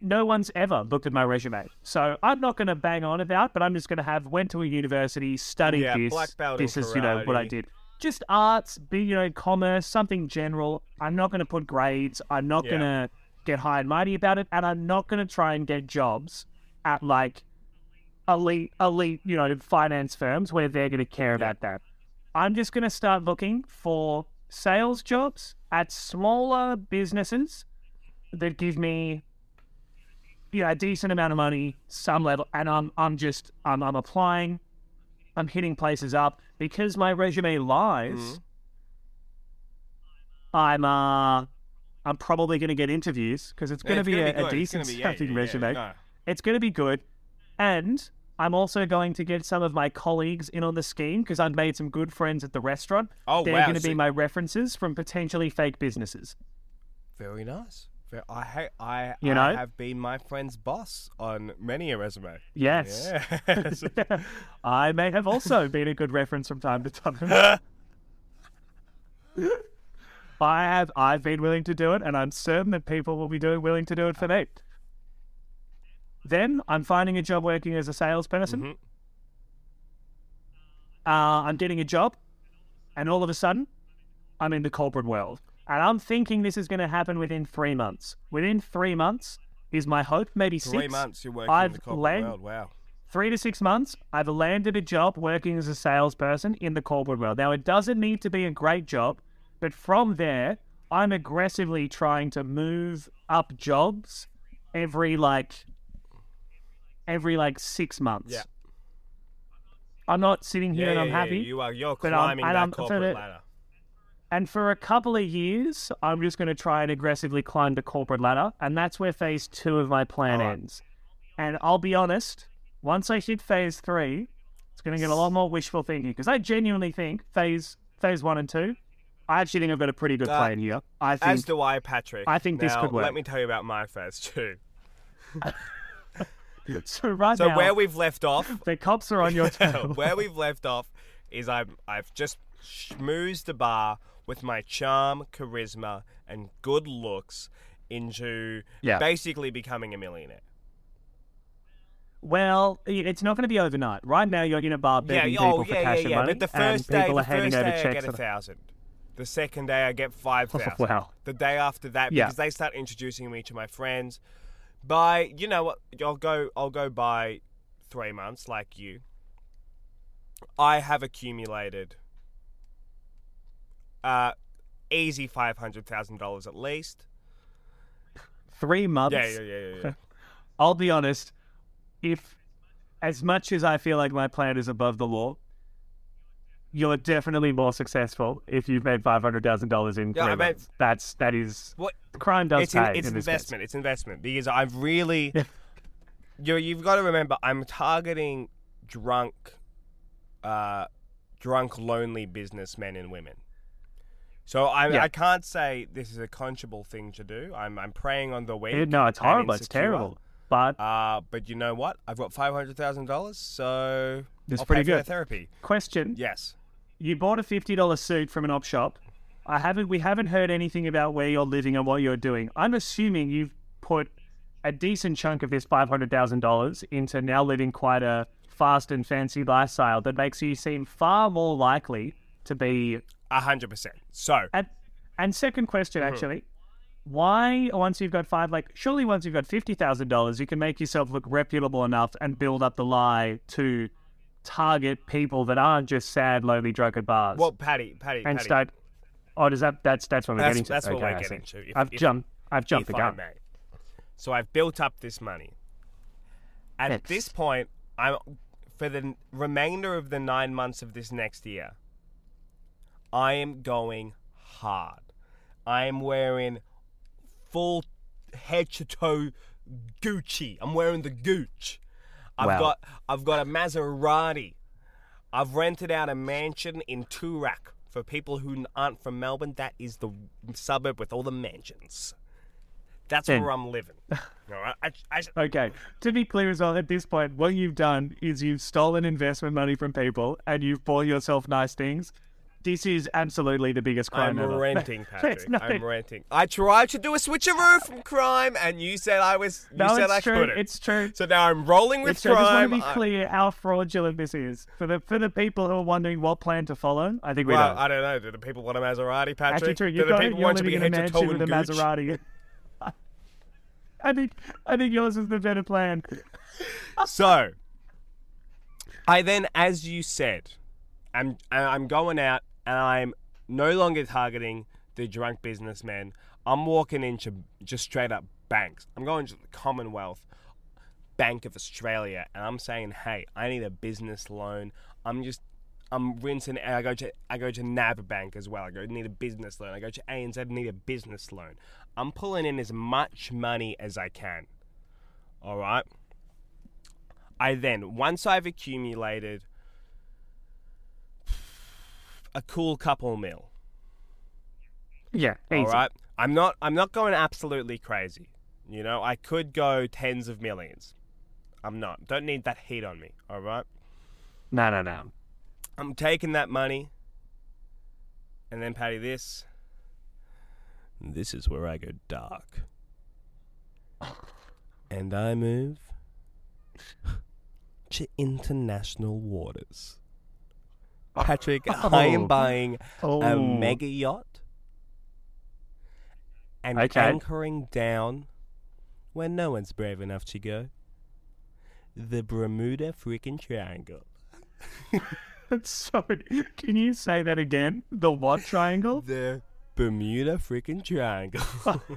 S2: no one's ever looked at my resume. So I'm not going to bang on about, but I'm just going to have went to a university, studied
S1: Yeah,
S2: this. this is you know what I did. Just arts, be you know commerce, something general. I'm not going to put grades. I'm not
S1: Yeah.
S2: going to get high and mighty about it, and I'm not going to try and get jobs at like elite elite you know finance firms where they're going to care about that. I'm just going to start looking for sales jobs at smaller businesses that give me you know, a decent amount of money, some level, and I'm I'm just I'm I'm applying, I'm hitting places up because my resume lies.
S1: Mhm.
S2: I'm uh, I'm probably going to get interviews because it's going to
S1: It's
S2: be a, a decent
S1: be- yeah, yeah, yeah,
S2: resume.
S1: no.
S2: It's going to be good, and I'm also going to get some of my colleagues in on the scheme because I've made some good friends at the restaurant.
S1: Oh,
S2: They're
S1: wow,
S2: going to
S1: so-
S2: be my references from potentially fake businesses.
S1: Very nice. I ha- I,
S2: You
S1: I have been my friend's boss on many a resume.
S2: Yes.
S1: Yes.
S2: I may have also been a good reference from time to time. I have I've been willing to do it and I'm certain that people will be doing willing to do it for me. Then I'm finding a job working as a salesperson.
S1: Mhm.
S2: Uh, I'm getting a job and all of a sudden I'm in the corporate world. And I'm thinking this is going to happen within three months. Within three months is my hope, maybe
S1: Three
S2: six.
S1: months you're working in
S2: I've
S1: the corporate
S2: land-
S1: world. Wow.
S2: three to six months, I've landed a job working as a salesperson in the corporate world. Now, it doesn't need to be a great job, but from there, I'm aggressively trying to move up jobs every like every like six months.
S1: Yeah.
S2: I'm not sitting here
S1: Yeah,
S2: and I'm
S1: yeah,
S2: happy.
S1: You are. You're
S2: but I'm-
S1: climbing that
S2: I'm-
S1: corporate ladder.
S2: And for a couple of years, I'm just going to try and aggressively climb the corporate ladder. And that's where phase two of my plan
S1: Alright.
S2: ends. And I'll be honest, once I hit phase three, it's going to get a lot more wishful thinking because I genuinely think phase phase one and two, I actually think I've got a pretty good
S1: Uh,
S2: plan here. I
S1: As
S2: think
S1: do I, Patrick.
S2: I think this could work.
S1: Let me tell you about my phase two.
S2: so. Right
S1: So
S2: now,
S1: where we've left off,
S2: the cops are on your tail.
S1: where we've left off, is I've I've just schmoozed the bar with my charm, charisma, and good looks into
S2: Yeah.
S1: basically becoming a millionaire.
S2: Well, it's not going to be overnight. Right now, you're in a bar begging
S1: yeah, oh,
S2: people
S1: oh
S2: for
S1: yeah,
S2: cash
S1: yeah,
S2: and money,
S1: But the first
S2: and
S1: day,
S2: people
S1: the
S2: are handing over
S1: day I
S2: checks.
S1: get a thousand. The second day I get five thousand.
S2: Wow.
S1: The day after that, because they start introducing me to my friends. By you know what, I'll go. I'll go by three months, like you. I have accumulated uh, easy five hundred thousand dollars at least.
S2: Three months.
S1: Yeah, yeah, yeah, yeah. yeah.
S2: I'll be honest. If, as much as I feel like my plan is above the law, you're definitely more successful if you've made five hundred thousand dollars in
S1: Yeah,
S2: three
S1: I bet-
S2: That's that is
S1: What?
S2: crime does
S1: it's
S2: pay.
S1: it's
S2: in this case.
S1: investment. It's investment because I've really, you you've got to remember I'm targeting drunk, uh, drunk lonely businessmen and women. So I
S2: Yeah.
S1: I can't say this is a conscionable thing to do. I'm I'm preying on the weak.
S2: Eh, No, it's horrible. It's terrible. But
S1: Uh, but you know what? I've got five hundred thousand dollars, so
S2: That's
S1: I'll
S2: pretty good.
S1: therapy.
S2: question:
S1: Yes.
S2: You bought a fifty dollars suit from an op shop. I haven't. We haven't heard anything about where you're living and what you're doing. I'm assuming you've put a decent chunk of this five hundred thousand dollars into now living quite a fast and fancy lifestyle that makes you seem far more likely to be.
S1: A hundred percent. So
S2: And and second question, mm-hmm. actually, why once you've got five, like surely once you've got fifty thousand dollars, you can make yourself look reputable enough and build up the lie to target people that aren't just sad, lonely, drunk at bars.
S1: well, Patty, Patty,
S2: and
S1: Patty,
S2: start. Oh, does that? That's that's what we're
S1: That's-
S2: getting to.
S1: that's what
S2: okay,
S1: we're
S2: I
S1: getting
S2: see.
S1: to. If-
S2: I've
S1: if-
S2: jumped. I've jumped the gun.
S1: So I've built up this money. At this point, I'm for the remainder of the nine months of this next year. I am going hard. I am wearing full head to toe Gucci. I'm wearing the Gooch. I've
S2: Wow.
S1: got I've got a Maserati. I've rented out a mansion in Toorak. For people who aren't from Melbourne, that is the suburb with all the mansions. That's
S2: Then-
S1: where I'm living. All right? I, I,
S2: Okay. To be clear as well, at this point, what you've done is you've stolen investment money from people and you've bought yourself nice things. This is absolutely the biggest crime
S1: I'm
S2: ever.
S1: renting, Patrick. I'm renting. I tried to do a switcheroo from crime, and you said I was. You
S2: No,
S1: said
S2: it's
S1: I
S2: true.
S1: couldn't.
S2: It's true.
S1: So now I'm rolling with
S2: It's true. I just want to be
S1: I-
S2: clear how fraudulent this is for the for the people who are wondering what plan to follow. I think we
S1: well,
S2: know.
S1: I don't know. Do the people want a Maserati, Patrick?
S2: Actually, true.
S1: Do
S2: You've
S1: the
S2: got
S1: people want to be
S2: in a mansion with a Maserati. I think I think yours is the better plan.
S1: So, I then, as you said, I'm I'm going out and I'm no longer targeting the drunk businessmen. I'm walking into just straight up banks. I'm going to the Commonwealth Bank of Australia and I'm saying, hey, I need a business loan. I'm just I'm rinsing. I go to I go to NAB Bank as well. I go need a business loan. I go to ANZ need a business loan. I'm pulling in as much money as I can. All right. I then once I've accumulated a cool couple mil.
S2: Yeah, easy.
S1: All right. I'm not I'm not going absolutely crazy. You know, I could go tens of millions. I'm not. Don't need that heat on me, all right?
S2: No, no, no.
S1: I'm taking that money. And then Patty this. This is where I go dark. And I move to international waters. Patrick, oh. I am
S2: Oh.
S1: buying a
S2: Oh.
S1: mega yacht and
S2: Okay.
S1: anchoring down where no one's brave enough to go. The Bermuda freaking Triangle.
S2: Sorry, can you say that again? The what triangle?
S1: The Bermuda freaking Triangle.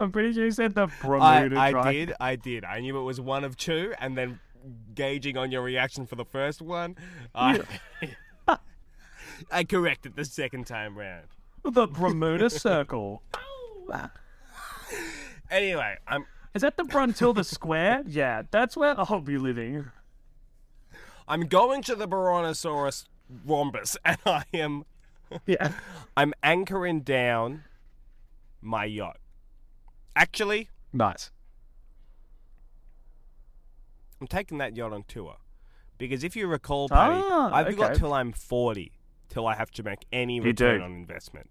S2: I'm pretty sure you said the
S1: I,
S2: Bermuda
S1: I
S2: triangle.
S1: I did, I did. I knew it was one of two, and then gauging on your reaction for the first one, I, I corrected the second time round.
S2: The Bermuda Circle.
S1: Anyway, I'm
S2: Is that the Bruntilda Square? Yeah, that's where I'll be living.
S1: I'm going to the Brontosaurus rhombus, and I am
S2: Yeah.
S1: I'm anchoring down my yacht. Actually,
S2: Nice.
S1: I'm taking that yacht on tour. Because if you recall, Paddy,
S2: Ah,
S1: I've got till I'm 40 till I have to make any return on investment.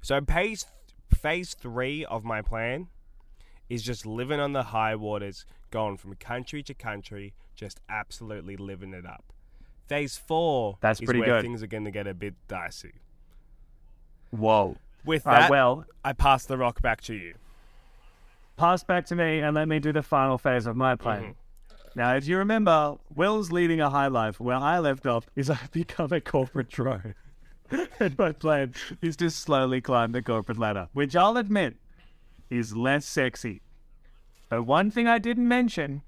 S1: So phase, phase three of my plan is just living on the high waters, going from country to country, just absolutely living it up. Phase four
S2: That's
S1: is
S2: pretty
S1: where
S2: good.
S1: things are going to get a bit dicey.
S2: Whoa.
S1: With that,
S2: well,
S1: I pass the rock back to you.
S2: Pass back to me and let me do the final phase of my plan. Mm-hmm. Now, if you remember, Will's leading a high life. Where I left off is I've become a corporate drone. and my plan is to slowly climb the corporate ladder, which I'll admit is less sexy. But one thing I didn't mention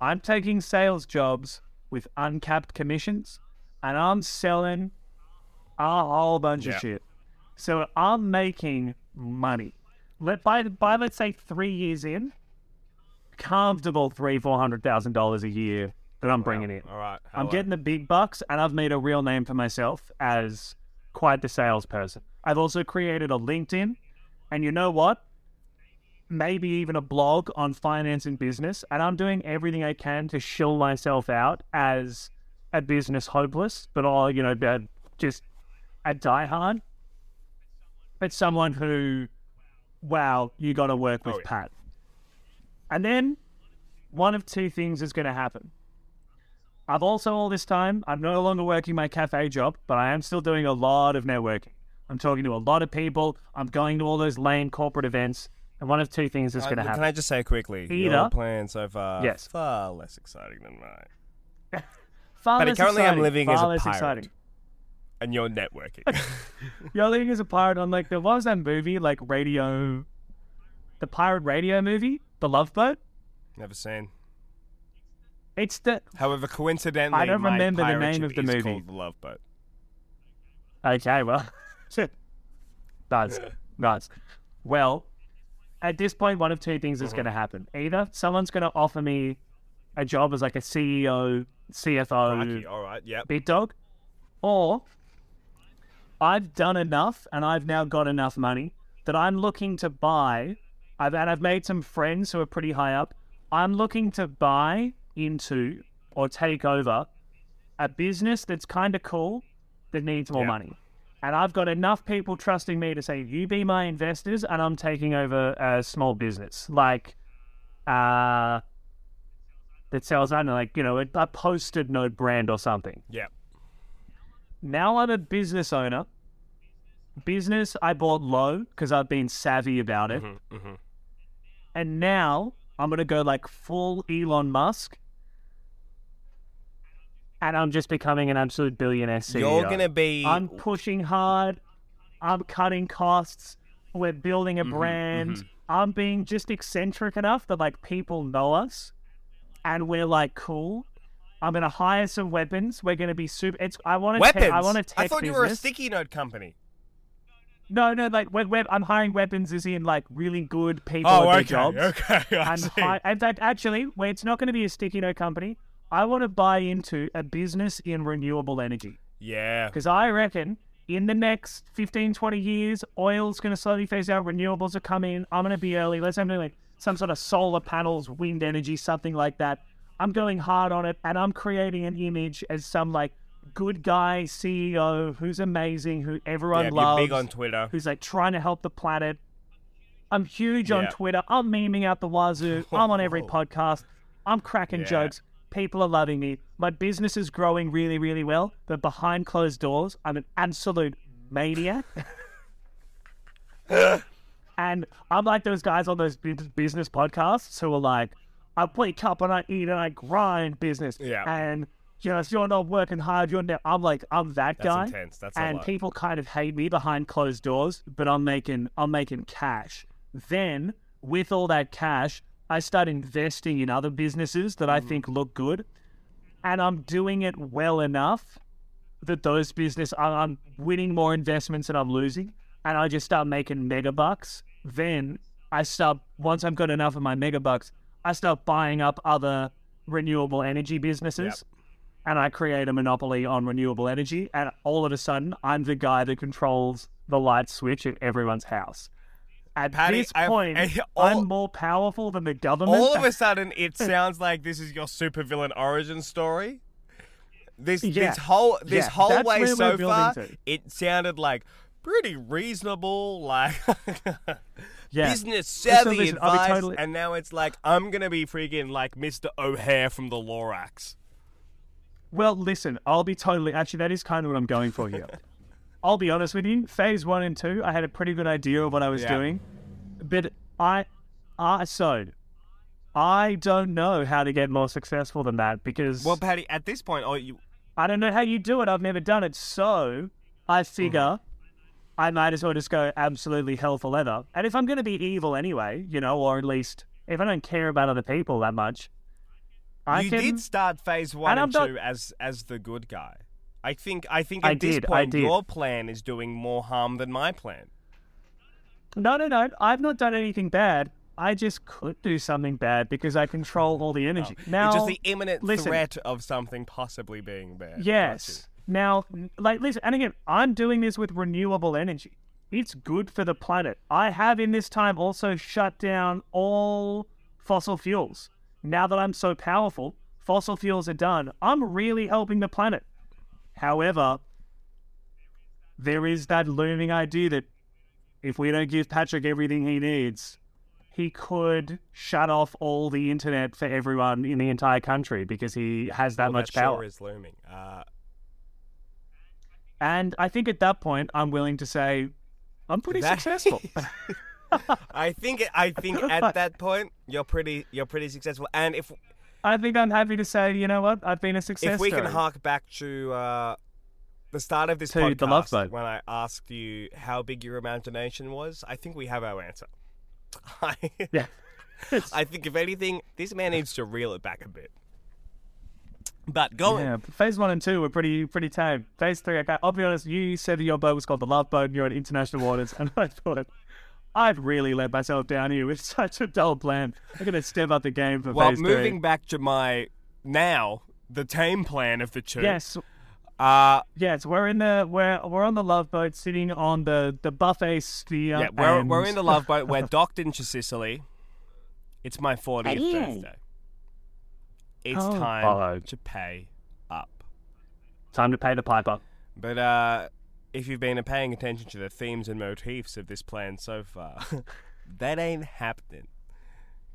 S2: I'm taking sales jobs with uncapped commissions and I'm selling a whole bunch
S1: Yeah.
S2: of shit. So I'm making money. Let by by let's say three years in, comfortable three four hundred thousand dollars a year that I'm bringing in.
S1: All right.
S2: I'm getting the big bucks, and I've made a real name for myself as quite the salesperson. I've also created a LinkedIn, and you know what? Maybe even a blog on finance and business, and I'm doing everything I can to shill myself out as a business hopeless, but all you know, just a diehard, but someone who, wow, you got to work with
S1: Oh, yeah.
S2: Pat. And then one of two things is going to happen. I've also all this time, I'm no longer working my cafe job, but I am still doing a lot of networking. I'm talking to a lot of people. I'm going to all those lame corporate events. And one of two things is
S1: Uh,
S2: going to happen. Can.
S1: I just say quickly, your
S2: Either-
S1: plan so far
S2: Yes.
S1: far less exciting than mine.
S2: Far
S1: But
S2: less
S1: currently I'm living
S2: far
S1: as a
S2: less
S1: pirate.
S2: exciting.
S1: And you're networking.
S2: You're living as a pirate on like the what was that movie like radio, the pirate radio movie, The Love Boat.
S1: Never seen.
S2: It's the
S1: However, coincidentally,
S2: I don't remember the name of the movie.
S1: called the Love Boat.
S2: Okay, well, nice, nice. Well, at this point, one of two things is mm-hmm. going to happen. Either someone's going to offer me a job as like a CEO, CFO,
S1: Crikey, all right, yep.
S2: big dog, or I've done enough and I've now got enough money that I'm looking to buy. I've and I've made some friends who are pretty high up. I'm looking to buy into or take over a business that's kind of cool that needs more
S1: Yeah.
S2: money. And I've got enough people trusting me to say, you be my investors, and I'm taking over a small business. Like, uh, that sells, I don't know, like, you know, a, a Post-it note brand or something.
S1: Yep.
S2: Now I'm a business owner. Business I bought low because I've been savvy about it.
S1: Mm-hmm. mm-hmm.
S2: And now I'm going to go like full Elon Musk. And I'm just becoming an absolute billionaire CEO.
S1: You're gonna be.
S2: I'm pushing hard. I'm cutting costs. We're building a mm-hmm, brand. Mm-hmm. I'm being just eccentric enough that like people know us, and we're like cool. I'm gonna hire some weapons. We're gonna be super. It's I want to.
S1: Weapons.
S2: I want to
S1: I thought you
S2: business.
S1: were a sticky note company.
S2: No, no, like we we I'm hiring weapons is in like really good people
S1: Oh,
S2: at their
S1: okay,
S2: jobs.
S1: okay, I
S2: and
S1: see.
S2: hi- in fact, actually, where it's not going to be a sticky note company, I want to buy into a business in renewable energy
S1: Yeah.
S2: because I reckon in the next 15, 20 years, oil's going to slowly phase out, renewables are coming. I'm going to be early. Let's have like some sort of solar panels, wind energy, something like that. I'm going hard on it, and I'm creating an image as some like good guy CEO who's amazing, who everyone
S1: yeah,
S2: loves
S1: big on Twitter.
S2: who's like trying to help the planet. I'm huge on Twitter. I'm memeing out the wazoo. I'm on every podcast. I'm cracking
S1: Yeah.
S2: jokes. People are loving me. My business is growing really, really well. But behind closed doors, I'm an absolute maniac. and I'm like those guys on those business podcasts who are like, I wake up and I eat and I grind business.
S1: Yeah.
S2: And, you know, if you're not working hard, you're not. I'm like, I'm that
S1: That's
S2: guy
S1: intense. That's a
S2: and people kind of hate me behind closed doors, but I'm making I'm making cash. Then with all that cash, I start investing in other businesses that I
S1: Mm.
S2: think look good, and I'm doing it well enough that those business I'm winning more investments than I'm losing, and I just start making mega bucks. Then I start once I've got enough of my mega bucks, I start buying up other renewable energy businesses and I create a monopoly on renewable energy, and all of a sudden, I'm the guy that controls the light switch at everyone's house. At
S1: Patty,
S2: this point,
S1: eh, all-
S2: I'm more powerful than the government.
S1: All of a sudden, it sounds like this is your supervillain origin story. This
S2: Yeah.
S1: this whole this
S2: Yeah,
S1: whole
S2: that's
S1: way so far,
S2: to.
S1: it sounded like pretty reasonable, like
S2: yeah.
S1: business savvy
S2: listen, I'll be
S1: advice.
S2: totally-
S1: And now it's like I'm gonna be freaking like Mr. O'Hare from the Lorax.
S2: Well, listen, I'll be totally. Actually, that is kind of what I'm going for here. I'll be honest with you. Phase one and two, I had a pretty good idea of what I was
S1: Yeah.
S2: doing, but I, I so, I don't know how to get more successful than that because
S1: Well, Patty, at this point, oh, you
S2: I don't know how you do it. I've never done it. So I mm-hmm. figure I might as well just go absolutely hell for leather. And if I'm going to be evil anyway, you know, or at least if I don't care about other people that much, I
S1: you
S2: can.
S1: did start phase one
S2: and
S1: and,
S2: I'm not-
S1: two as as the good guy. I think I think
S2: I
S1: at this
S2: did, I
S1: point your plan is doing more harm than my plan.
S2: No, no, no. I've not done anything bad. I just could do something bad because I control all the oh, energy. now,
S1: it's just the imminent
S2: listen.
S1: threat of something possibly being bad.
S2: Yes. Now, like, listen, and again, I'm doing this with renewable energy. It's good for the planet. I have in this time also shut down all fossil fuels. Now that I'm so powerful, fossil fuels are done. I'm really helping the planet. However, there is that looming idea that if we don't give Patrick everything he needs, he could shut off all the internet for everyone in the entire country because he has that
S1: Well,
S2: much
S1: that
S2: power.
S1: sure is looming. Uh,
S2: And I think at that point, I'm willing to say, I'm pretty
S1: That-
S2: successful.
S1: I think I think at that point you're pretty you're pretty successful. And if
S2: I think I'm happy to say, you know what? I've been a success
S1: if we can hark back to uh, the start of this
S2: To
S1: podcast
S2: the Love Boat.
S1: when I asked you how big your imagination was, I think we have our answer. I,
S2: yeah.
S1: I think if anything, this man needs to reel it back a bit. But go
S2: yeah, phase one and two were pretty pretty tame. Phase three, okay, I'll be honest, you said that your boat was called the Love Boat and you're in international waters, and I thought, I've really let myself down here with such a dull plan. I'm going to step up the game for
S1: well,
S2: phase
S1: moving back to my now the tame plan of the two.
S2: Yes,
S1: Uh,
S2: yes, we're in the we're we're on the Love Boat, sitting on the the buffet sphere.
S1: yeah, we're,
S2: and-
S1: we're in the love boat. We're docked into Sicily. It's my 40th birthday. It's
S2: Oh,
S1: time
S2: Follow.
S1: to pay up.
S2: Time to pay the piper.
S1: But uh, if you've been paying attention to the themes and motifs of this plan so far, that ain't happening.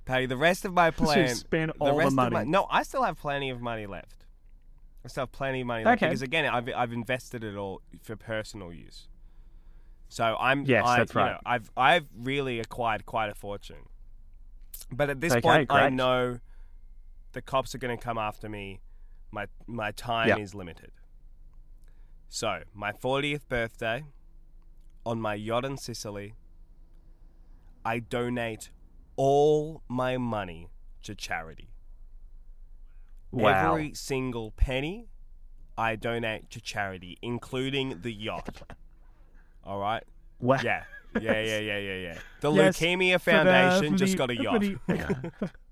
S1: Pay the rest of my plan.
S2: spent
S1: the
S2: all the
S1: rest of
S2: money.
S1: my- no, I still have plenty of money left. I still have plenty of money left
S2: Okay.
S1: because again, I've I've invested it all for personal use. So I'm
S2: Yes,
S1: I,
S2: that's
S1: you know,
S2: right.
S1: I've I've really acquired quite a fortune. But at this
S2: Okay,
S1: point, I know the cops are going to come after me. My my time
S2: Yeah.
S1: is limited. So my 40th birthday, on my yacht in Sicily, I donate all my money to charity.
S2: Wow.
S1: Every single penny I donate to charity, including the yacht. All right?
S2: Wow.
S1: Yeah. Yeah, yeah, yeah, yeah, yeah. The
S2: Yes,
S1: Leukemia
S2: for the-
S1: Foundation just
S2: the-
S1: got a yacht.
S2: the-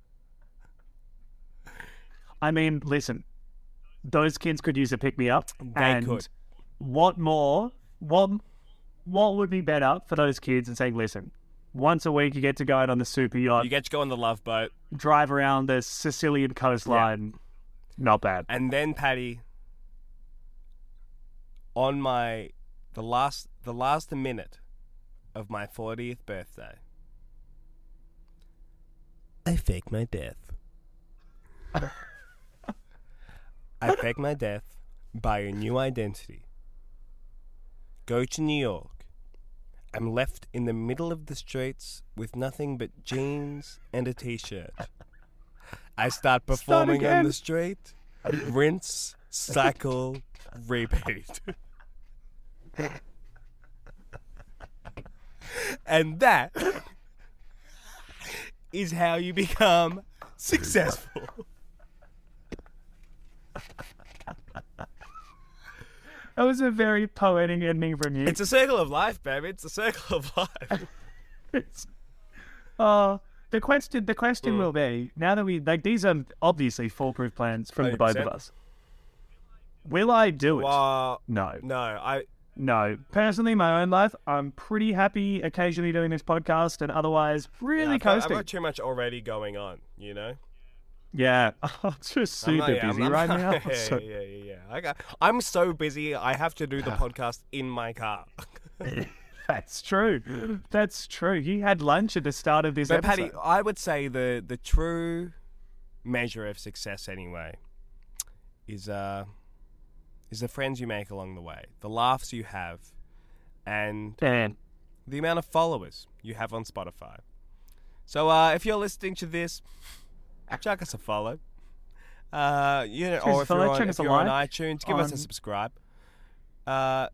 S2: I mean, listen, those kids could use a pick me up.
S1: They
S2: and
S1: could.
S2: What more? What what would be better for those kids and saying, listen, once a week you get to go out on the super yacht,
S1: You get to go on the love boat.
S2: drive around the Sicilian coastline. Not bad.
S1: And then Patty on my the last the last minute of my 40th birthday I fake my death. I fake my death, buy a new identity. Go to New York. I'm left in the middle of the streets with nothing but jeans and a t-shirt. I start performing on
S2: again.
S1: the street. Rinse, cycle, repeat. and that is how you become successful.
S2: That was a very poetic ending from you.
S1: It's a circle of life, baby. It's a circle of life.
S2: It's- uh, the question the question
S1: Mm.
S2: will be now that we like these are obviously foolproof plans from the both of us. Will I do it? No.
S1: no, I
S2: No. Personally, in my own life, I'm pretty happy occasionally doing this podcast and otherwise really
S1: yeah, got, I've got too much already going on, you know.
S2: Yeah. I'm just
S1: I'm
S2: super
S1: not- I'm-
S2: busy
S1: I'm-
S2: right now.
S1: Yeah,
S2: So-
S1: yeah, yeah, yeah. I got, I'm so busy. I have to do the podcast in my car.
S2: That's true. That's true. You had lunch at the start of this
S1: But
S2: episode.
S1: Patty, I would say the the true measure of success, anyway, is uh is the friends you make along the way, the laughs you have, and
S2: Man,
S1: the amount of followers you have on Spotify. So uh, if you're listening to this, chuck us a follow. Uh, you know, or if
S2: follow,
S1: you're, on, if you're on iTunes, give us a subscribe. Uh,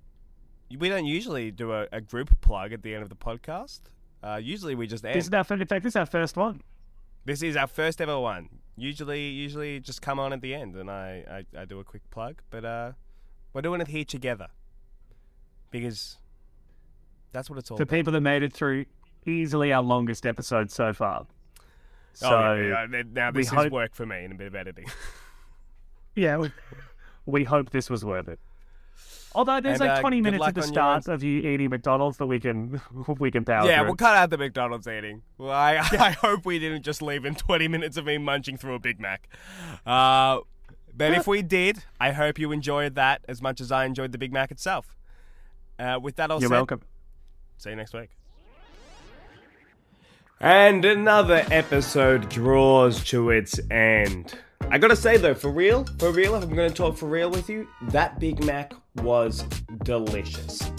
S1: we don't usually do a, a group plug at the end of the podcast. Uh, usually we just end.
S2: this is our, in fact, this is our first one.
S1: This is our first ever one. Usually, usually just come on at the end, and I, I, I do a quick plug. But uh, we're doing it here together because that's what it's all
S2: For
S1: about.
S2: people that made it through easily our longest episode so far. So,
S1: oh, yeah, yeah. Now this is
S2: hope-
S1: work for me and a bit of editing.
S2: Yeah, we, we hope this was worth it. Although there's
S1: And,
S2: like
S1: uh,
S2: 20
S1: good
S2: minutes at the start of you eating McDonald's that we can we can power
S1: yeah,
S2: through.
S1: we'll cut out the McDonald's eating. Well, I, I hope we didn't just leave in 20 minutes of me munching through a Big Mac. Uh, but if we did, I hope you enjoyed that as much as I enjoyed the Big Mac itself. Uh, with that all
S2: You're
S1: said,
S2: welcome.
S1: see you next week.
S3: And another episode draws to its end. I gotta say though, for real, for real, if I'm gonna talk for real with you, that Big Mac was delicious.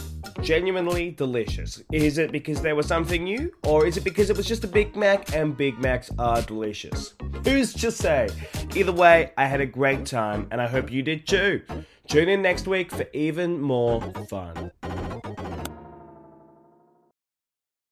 S3: Genuinely delicious. Is it because there was something new? Or is it because it was just a Big Mac and Big Macs are delicious? Who's to say? Either way, I had a great time and I hope you did too. Tune in next week for even more fun.